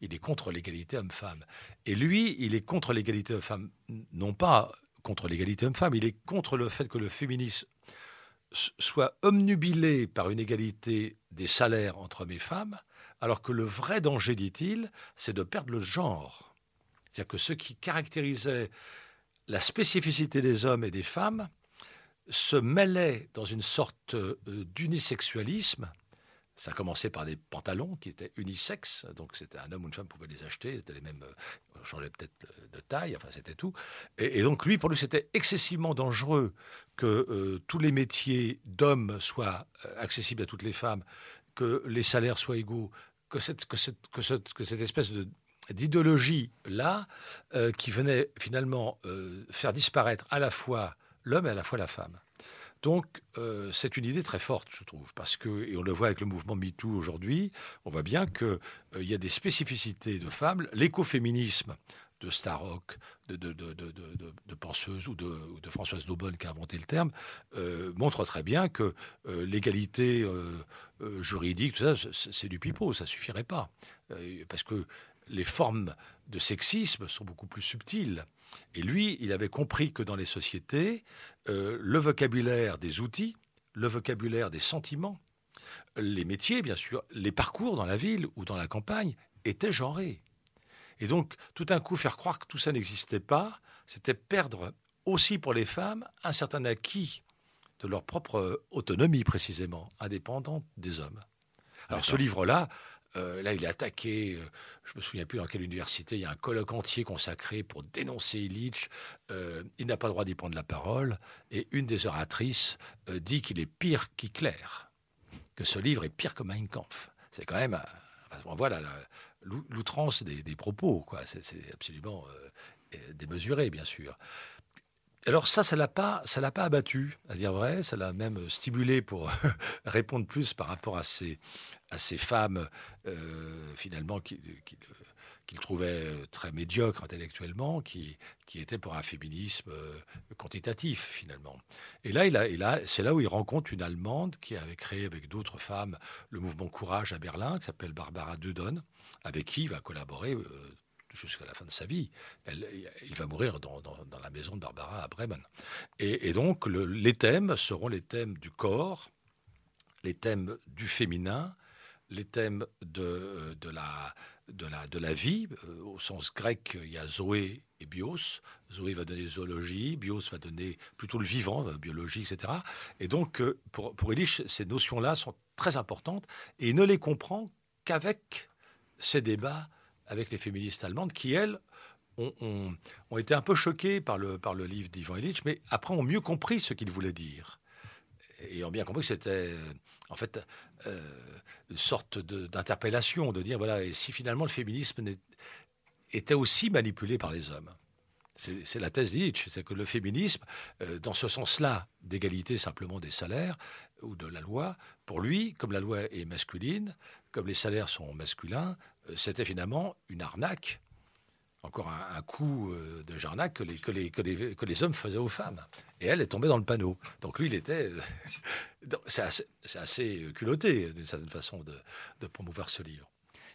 Il est contre l'égalité homme-femme. Et lui, il est contre l'égalité homme-femme, non pas contre l'égalité homme-femme, il est contre le fait que le féminisme soit omnubilé par une égalité des salaires entre hommes et femmes, alors que le vrai danger, dit-il, c'est de perdre le genre. C'est-à-dire que ce qui caractérisait la spécificité des hommes et des femmes se mêlait dans une sorte euh, d'unisexualisme ça a commencé par des pantalons qui étaient unisexes, donc c'était un homme ou une femme pouvait les acheter, c'était les mêmes, euh, on changeait peut-être de taille, enfin c'était tout. Et, donc lui, pour lui, c'était excessivement dangereux que euh, tous les métiers d'hommes soient euh, accessibles à toutes les femmes, que les salaires soient égaux, que cette, que cette, que cette, que cette espèce de d'idéologie là qui venait finalement faire disparaître à la fois l'homme et à la fois la femme. Donc, euh, c'est une idée très forte, je trouve, parce que, et on le voit avec le mouvement MeToo aujourd'hui, on voit bien qu'il euh, y a des spécificités de femmes. L'écoféminisme de Starrock, de, de, penseuses ou de, Françoise Daubonne qui a inventé le terme, euh, montre très bien que l'égalité juridique, tout ça, c'est du pipeau, ça suffirait pas. parce que les formes de sexisme sont beaucoup plus subtiles. Et lui, il avait compris que dans les sociétés, euh, le vocabulaire des outils, le vocabulaire des sentiments, les métiers, bien sûr, les parcours dans la ville ou dans la campagne étaient genrés. Et donc, tout d'un coup, faire croire que tout ça n'existait pas, c'était perdre aussi pour les femmes un certain acquis de leur propre autonomie, précisément, indépendante des hommes. Alors, ce livre-là, euh, là, il est attaqué. Euh, je me souviens plus dans quelle université. Il y a un colloque entier consacré pour dénoncer Illich. Euh, il n'a pas le droit d'y prendre la parole. Et une des oratrices dit qu'il est pire qu'Hitler, que ce livre est pire que Mein Kampf. C'est quand même, on voit l'outrance des, propos. Quoi. C'est, absolument démesuré, bien sûr. Alors ça, ça l'a pas, ça l'a pas abattu, à dire vrai. Ça l'a même stimulé pour répondre plus par rapport à ces, à ces femmes euh, finalement qu'il trouvait très médiocres intellectuellement, qui, qui étaient pour un féminisme euh, quantitatif finalement. Et là, c'est là où il rencontre une Allemande qui avait créé avec d'autres femmes le mouvement Courage à Berlin, qui s'appelle Barbara Dudon, avec qui il va collaborer euh, jusqu'à la fin de sa vie. il va mourir dans, la maison de Barbara à Bremen. Et, donc, les thèmes seront les thèmes du corps, les thèmes du féminin, les thèmes de, de, la, de, la, de la vie. Euh, au sens grec, il y a Zoé et Bios. Zoé va donner zoologie, Bios va donner plutôt le vivant, euh, biologie, etc. Et donc, euh, pour, pour Elich, ces notions-là sont très importantes et il ne les comprend qu'avec ces débats avec les féministes allemandes qui, elles, ont, ont, été un peu choquées par le, par le livre d'Ivan Illich, mais après ont mieux compris ce qu'il voulait dire. Et ont bien compris que c'était, en fait, euh, une sorte d'interpellation, de, dire, voilà, et si finalement le féminisme était aussi manipulé par les hommes. C'est la thèse d'Illich, c'est que le féminisme, euh, dans ce sens-là, d'égalité simplement des salaires ou de la loi, pour lui, comme la loi est masculine, comme les salaires sont masculins, euh, c'était finalement une arnaque, encore un, coup euh, de jarnac que les, hommes faisaient aux femmes. Et elle est tombée dans le panneau. Donc lui, il était... c'est assez, culotté, d'une certaine façon, de, promouvoir ce livre.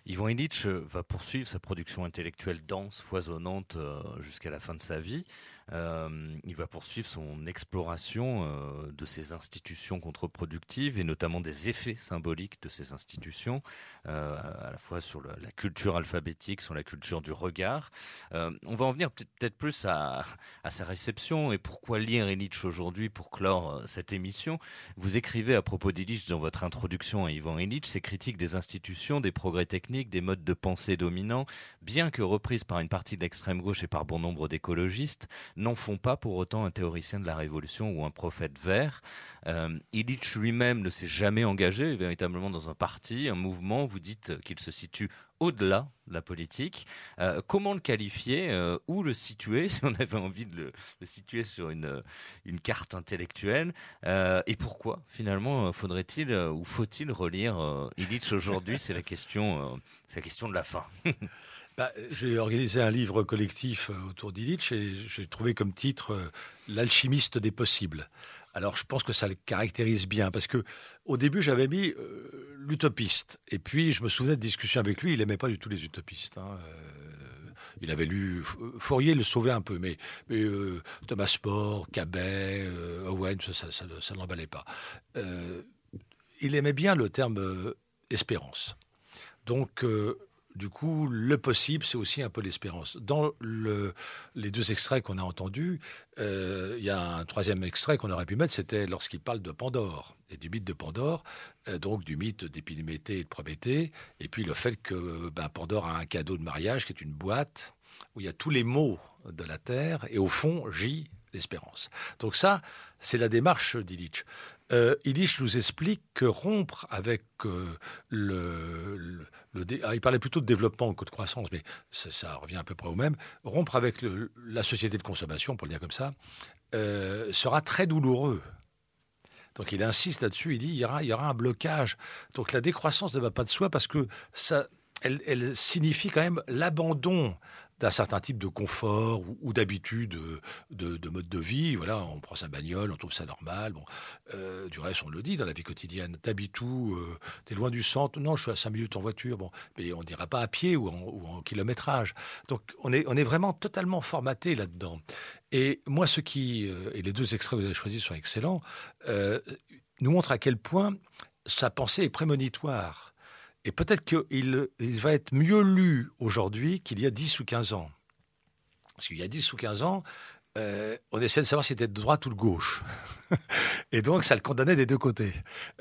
Ivan Illich euh, va poursuivre sa production intellectuelle dense, foisonnante euh, jusqu'à la fin de sa vie. Euh, il va poursuivre son exploration euh, de ces institutions contre-productives et notamment des effets symboliques de ces institutions, euh, à la fois sur la culture alphabétique, sur la culture du regard. on va en venir peut-être plus à, sa réception et pourquoi lire Illich aujourd'hui pour clore cette émission. Vous écrivez à propos d'Illich dans votre introduction à Ivan Illich ses critiques des institutions, des progrès techniques, des modes de pensée dominants, bien que reprises par une partie de l'extrême gauche et par bon nombre d'écologistes, n'en font pas pour autant un théoricien de la Révolution ou un prophète vert. Euh, Illich lui-même ne s'est jamais engagé véritablement dans un parti, un mouvement. Vous dites qu'il se situe au-delà de la politique. Euh, comment le qualifier euh, Où le situer Si on avait envie de le, situer sur une, une carte intellectuelle. et pourquoi, finalement, faudrait-il ou faut-il relire Illich aujourd'hui? C'est la question, la question de la fin. Bah, j'ai organisé un livre collectif euh, autour d'Illich et j'ai trouvé comme titre euh, L'alchimiste des possibles. Alors je pense que ça le caractérise bien parce que au début j'avais mis euh, l'utopiste et puis je me souvenais de discussions avec lui, il aimait pas du tout les utopistes. Hein, il avait lu Fourier le sauvait un peu, mais, Thomas More, Cabet, Owen, ça, ça, ne l'emballait pas. il aimait bien le terme espérance. Donc du coup, le possible, c'est aussi un peu l'espérance. Dans les deux extraits qu'on a entendus, euh, il y a un troisième extrait qu'on aurait pu mettre, c'était lorsqu'il parle de Pandore et du mythe de Pandore, euh, donc du mythe d'Épiméthée et de Prométhée, et puis le fait que ben, Pandore a un cadeau de mariage qui est une boîte où il y a tous les mots de la terre, et au fond gît l'espérance. Donc ça, c'est la démarche d'Illich. Euh, Illich nous explique que rompre avec euh, le, ah, il parlait plutôt de développement que de croissance, mais ça, revient à peu près au même. Rompre avec la société de consommation, pour le dire comme ça, euh, sera très douloureux. Donc il insiste là-dessus, il dit il y, aura, il y aura un blocage. Donc la décroissance ne va pas de soi parce que ça, elle signifie quand même l'abandon d'un certain type de confort ou, d'habitude de, de, mode de vie. Voilà, on prend sa bagnole, on trouve ça normal. Bon, euh, du reste, on le dit dans la vie quotidienne. T'habites où euh, T'es loin du centre? Non, je suis à 5 minutes en voiture. Bon, mais on dira pas à pied ou en, kilométrage. Donc, on est, on est vraiment totalement formaté là-dedans. Et moi, ce qui euh, et les deux extraits que vous avez choisis sont excellents, nous montrent à quel point sa pensée est prémonitoire. Et peut-être qu'il il va être mieux lu aujourd'hui qu'il y a 10 ou 15 ans. Parce qu'il y a 10 ou 15 ans, euh, on essaie de savoir si c'était de droite ou de gauche. et donc, ça le condamnait des deux côtés.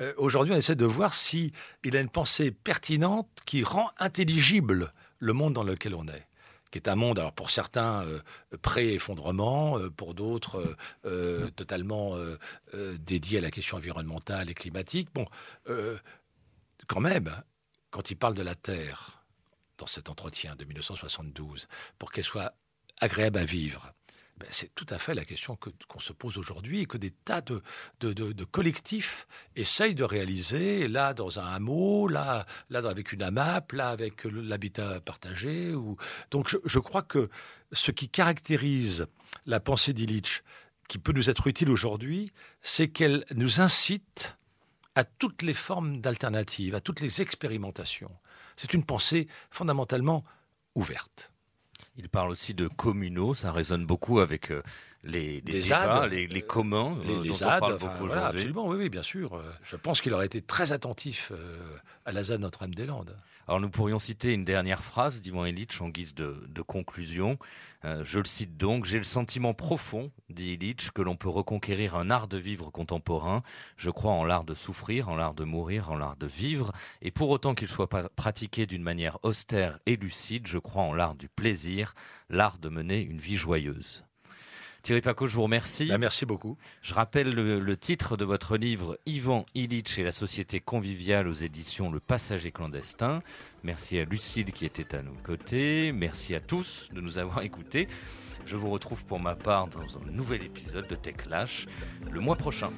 Euh, aujourd'hui, on essaie de voir s'il a une pensée pertinente qui rend intelligible le monde dans lequel on est qui est un monde, alors pour certains, euh, pré-effondrement, pour d'autres, totalement dédié à la question environnementale et climatique. Bon, quand même, quand il parle de la Terre dans cet entretien de 1972, pour qu'elle soit agréable à vivre, ben, c'est tout à fait la question qu'on se pose aujourd'hui et que des tas de, collectifs essayent de réaliser, là dans un hameau, là, avec une AMAP, là avec l'habitat partagé. Donc je, je, crois que ce qui caractérise la pensée d'Illich, qui peut nous être utile aujourd'hui, c'est qu'elle nous incite à toutes les formes d'alternatives, à toutes les expérimentations. C'est une pensée fondamentalement ouverte. Il parle aussi de communaux, ça résonne beaucoup avec euh, les, les, débats, les, les, communs, les, euh, dont on parle beaucoup aujourd'hui. Absolument, oui, oui, bien sûr. Euh, je pense qu'il aurait été très attentif à la ZAD Notre-Dame-des-Landes. Alors nous pourrions citer une dernière phrase d'Ivan Illich en guise de, conclusion. Euh, je le cite donc, j'ai le sentiment profond, dit Illich, que l'on peut reconquérir un art de vivre contemporain. Je crois en l'art de souffrir, en l'art de mourir, en l'art de vivre. Et pour autant qu'il soit pratiqué d'une manière austère et lucide, je crois en l'art du plaisir, l'art de mener une vie joyeuse. Thierry Paco, je vous remercie. Bah, merci beaucoup. Je rappelle le, titre de votre livre Ivan Illich et la société conviviale aux éditions Le Passager clandestin. Merci à Lucille qui était à nos côtés. Merci à tous de nous avoir écoutés. Je vous retrouve pour ma part dans un nouvel épisode de Tech Lash le mois prochain.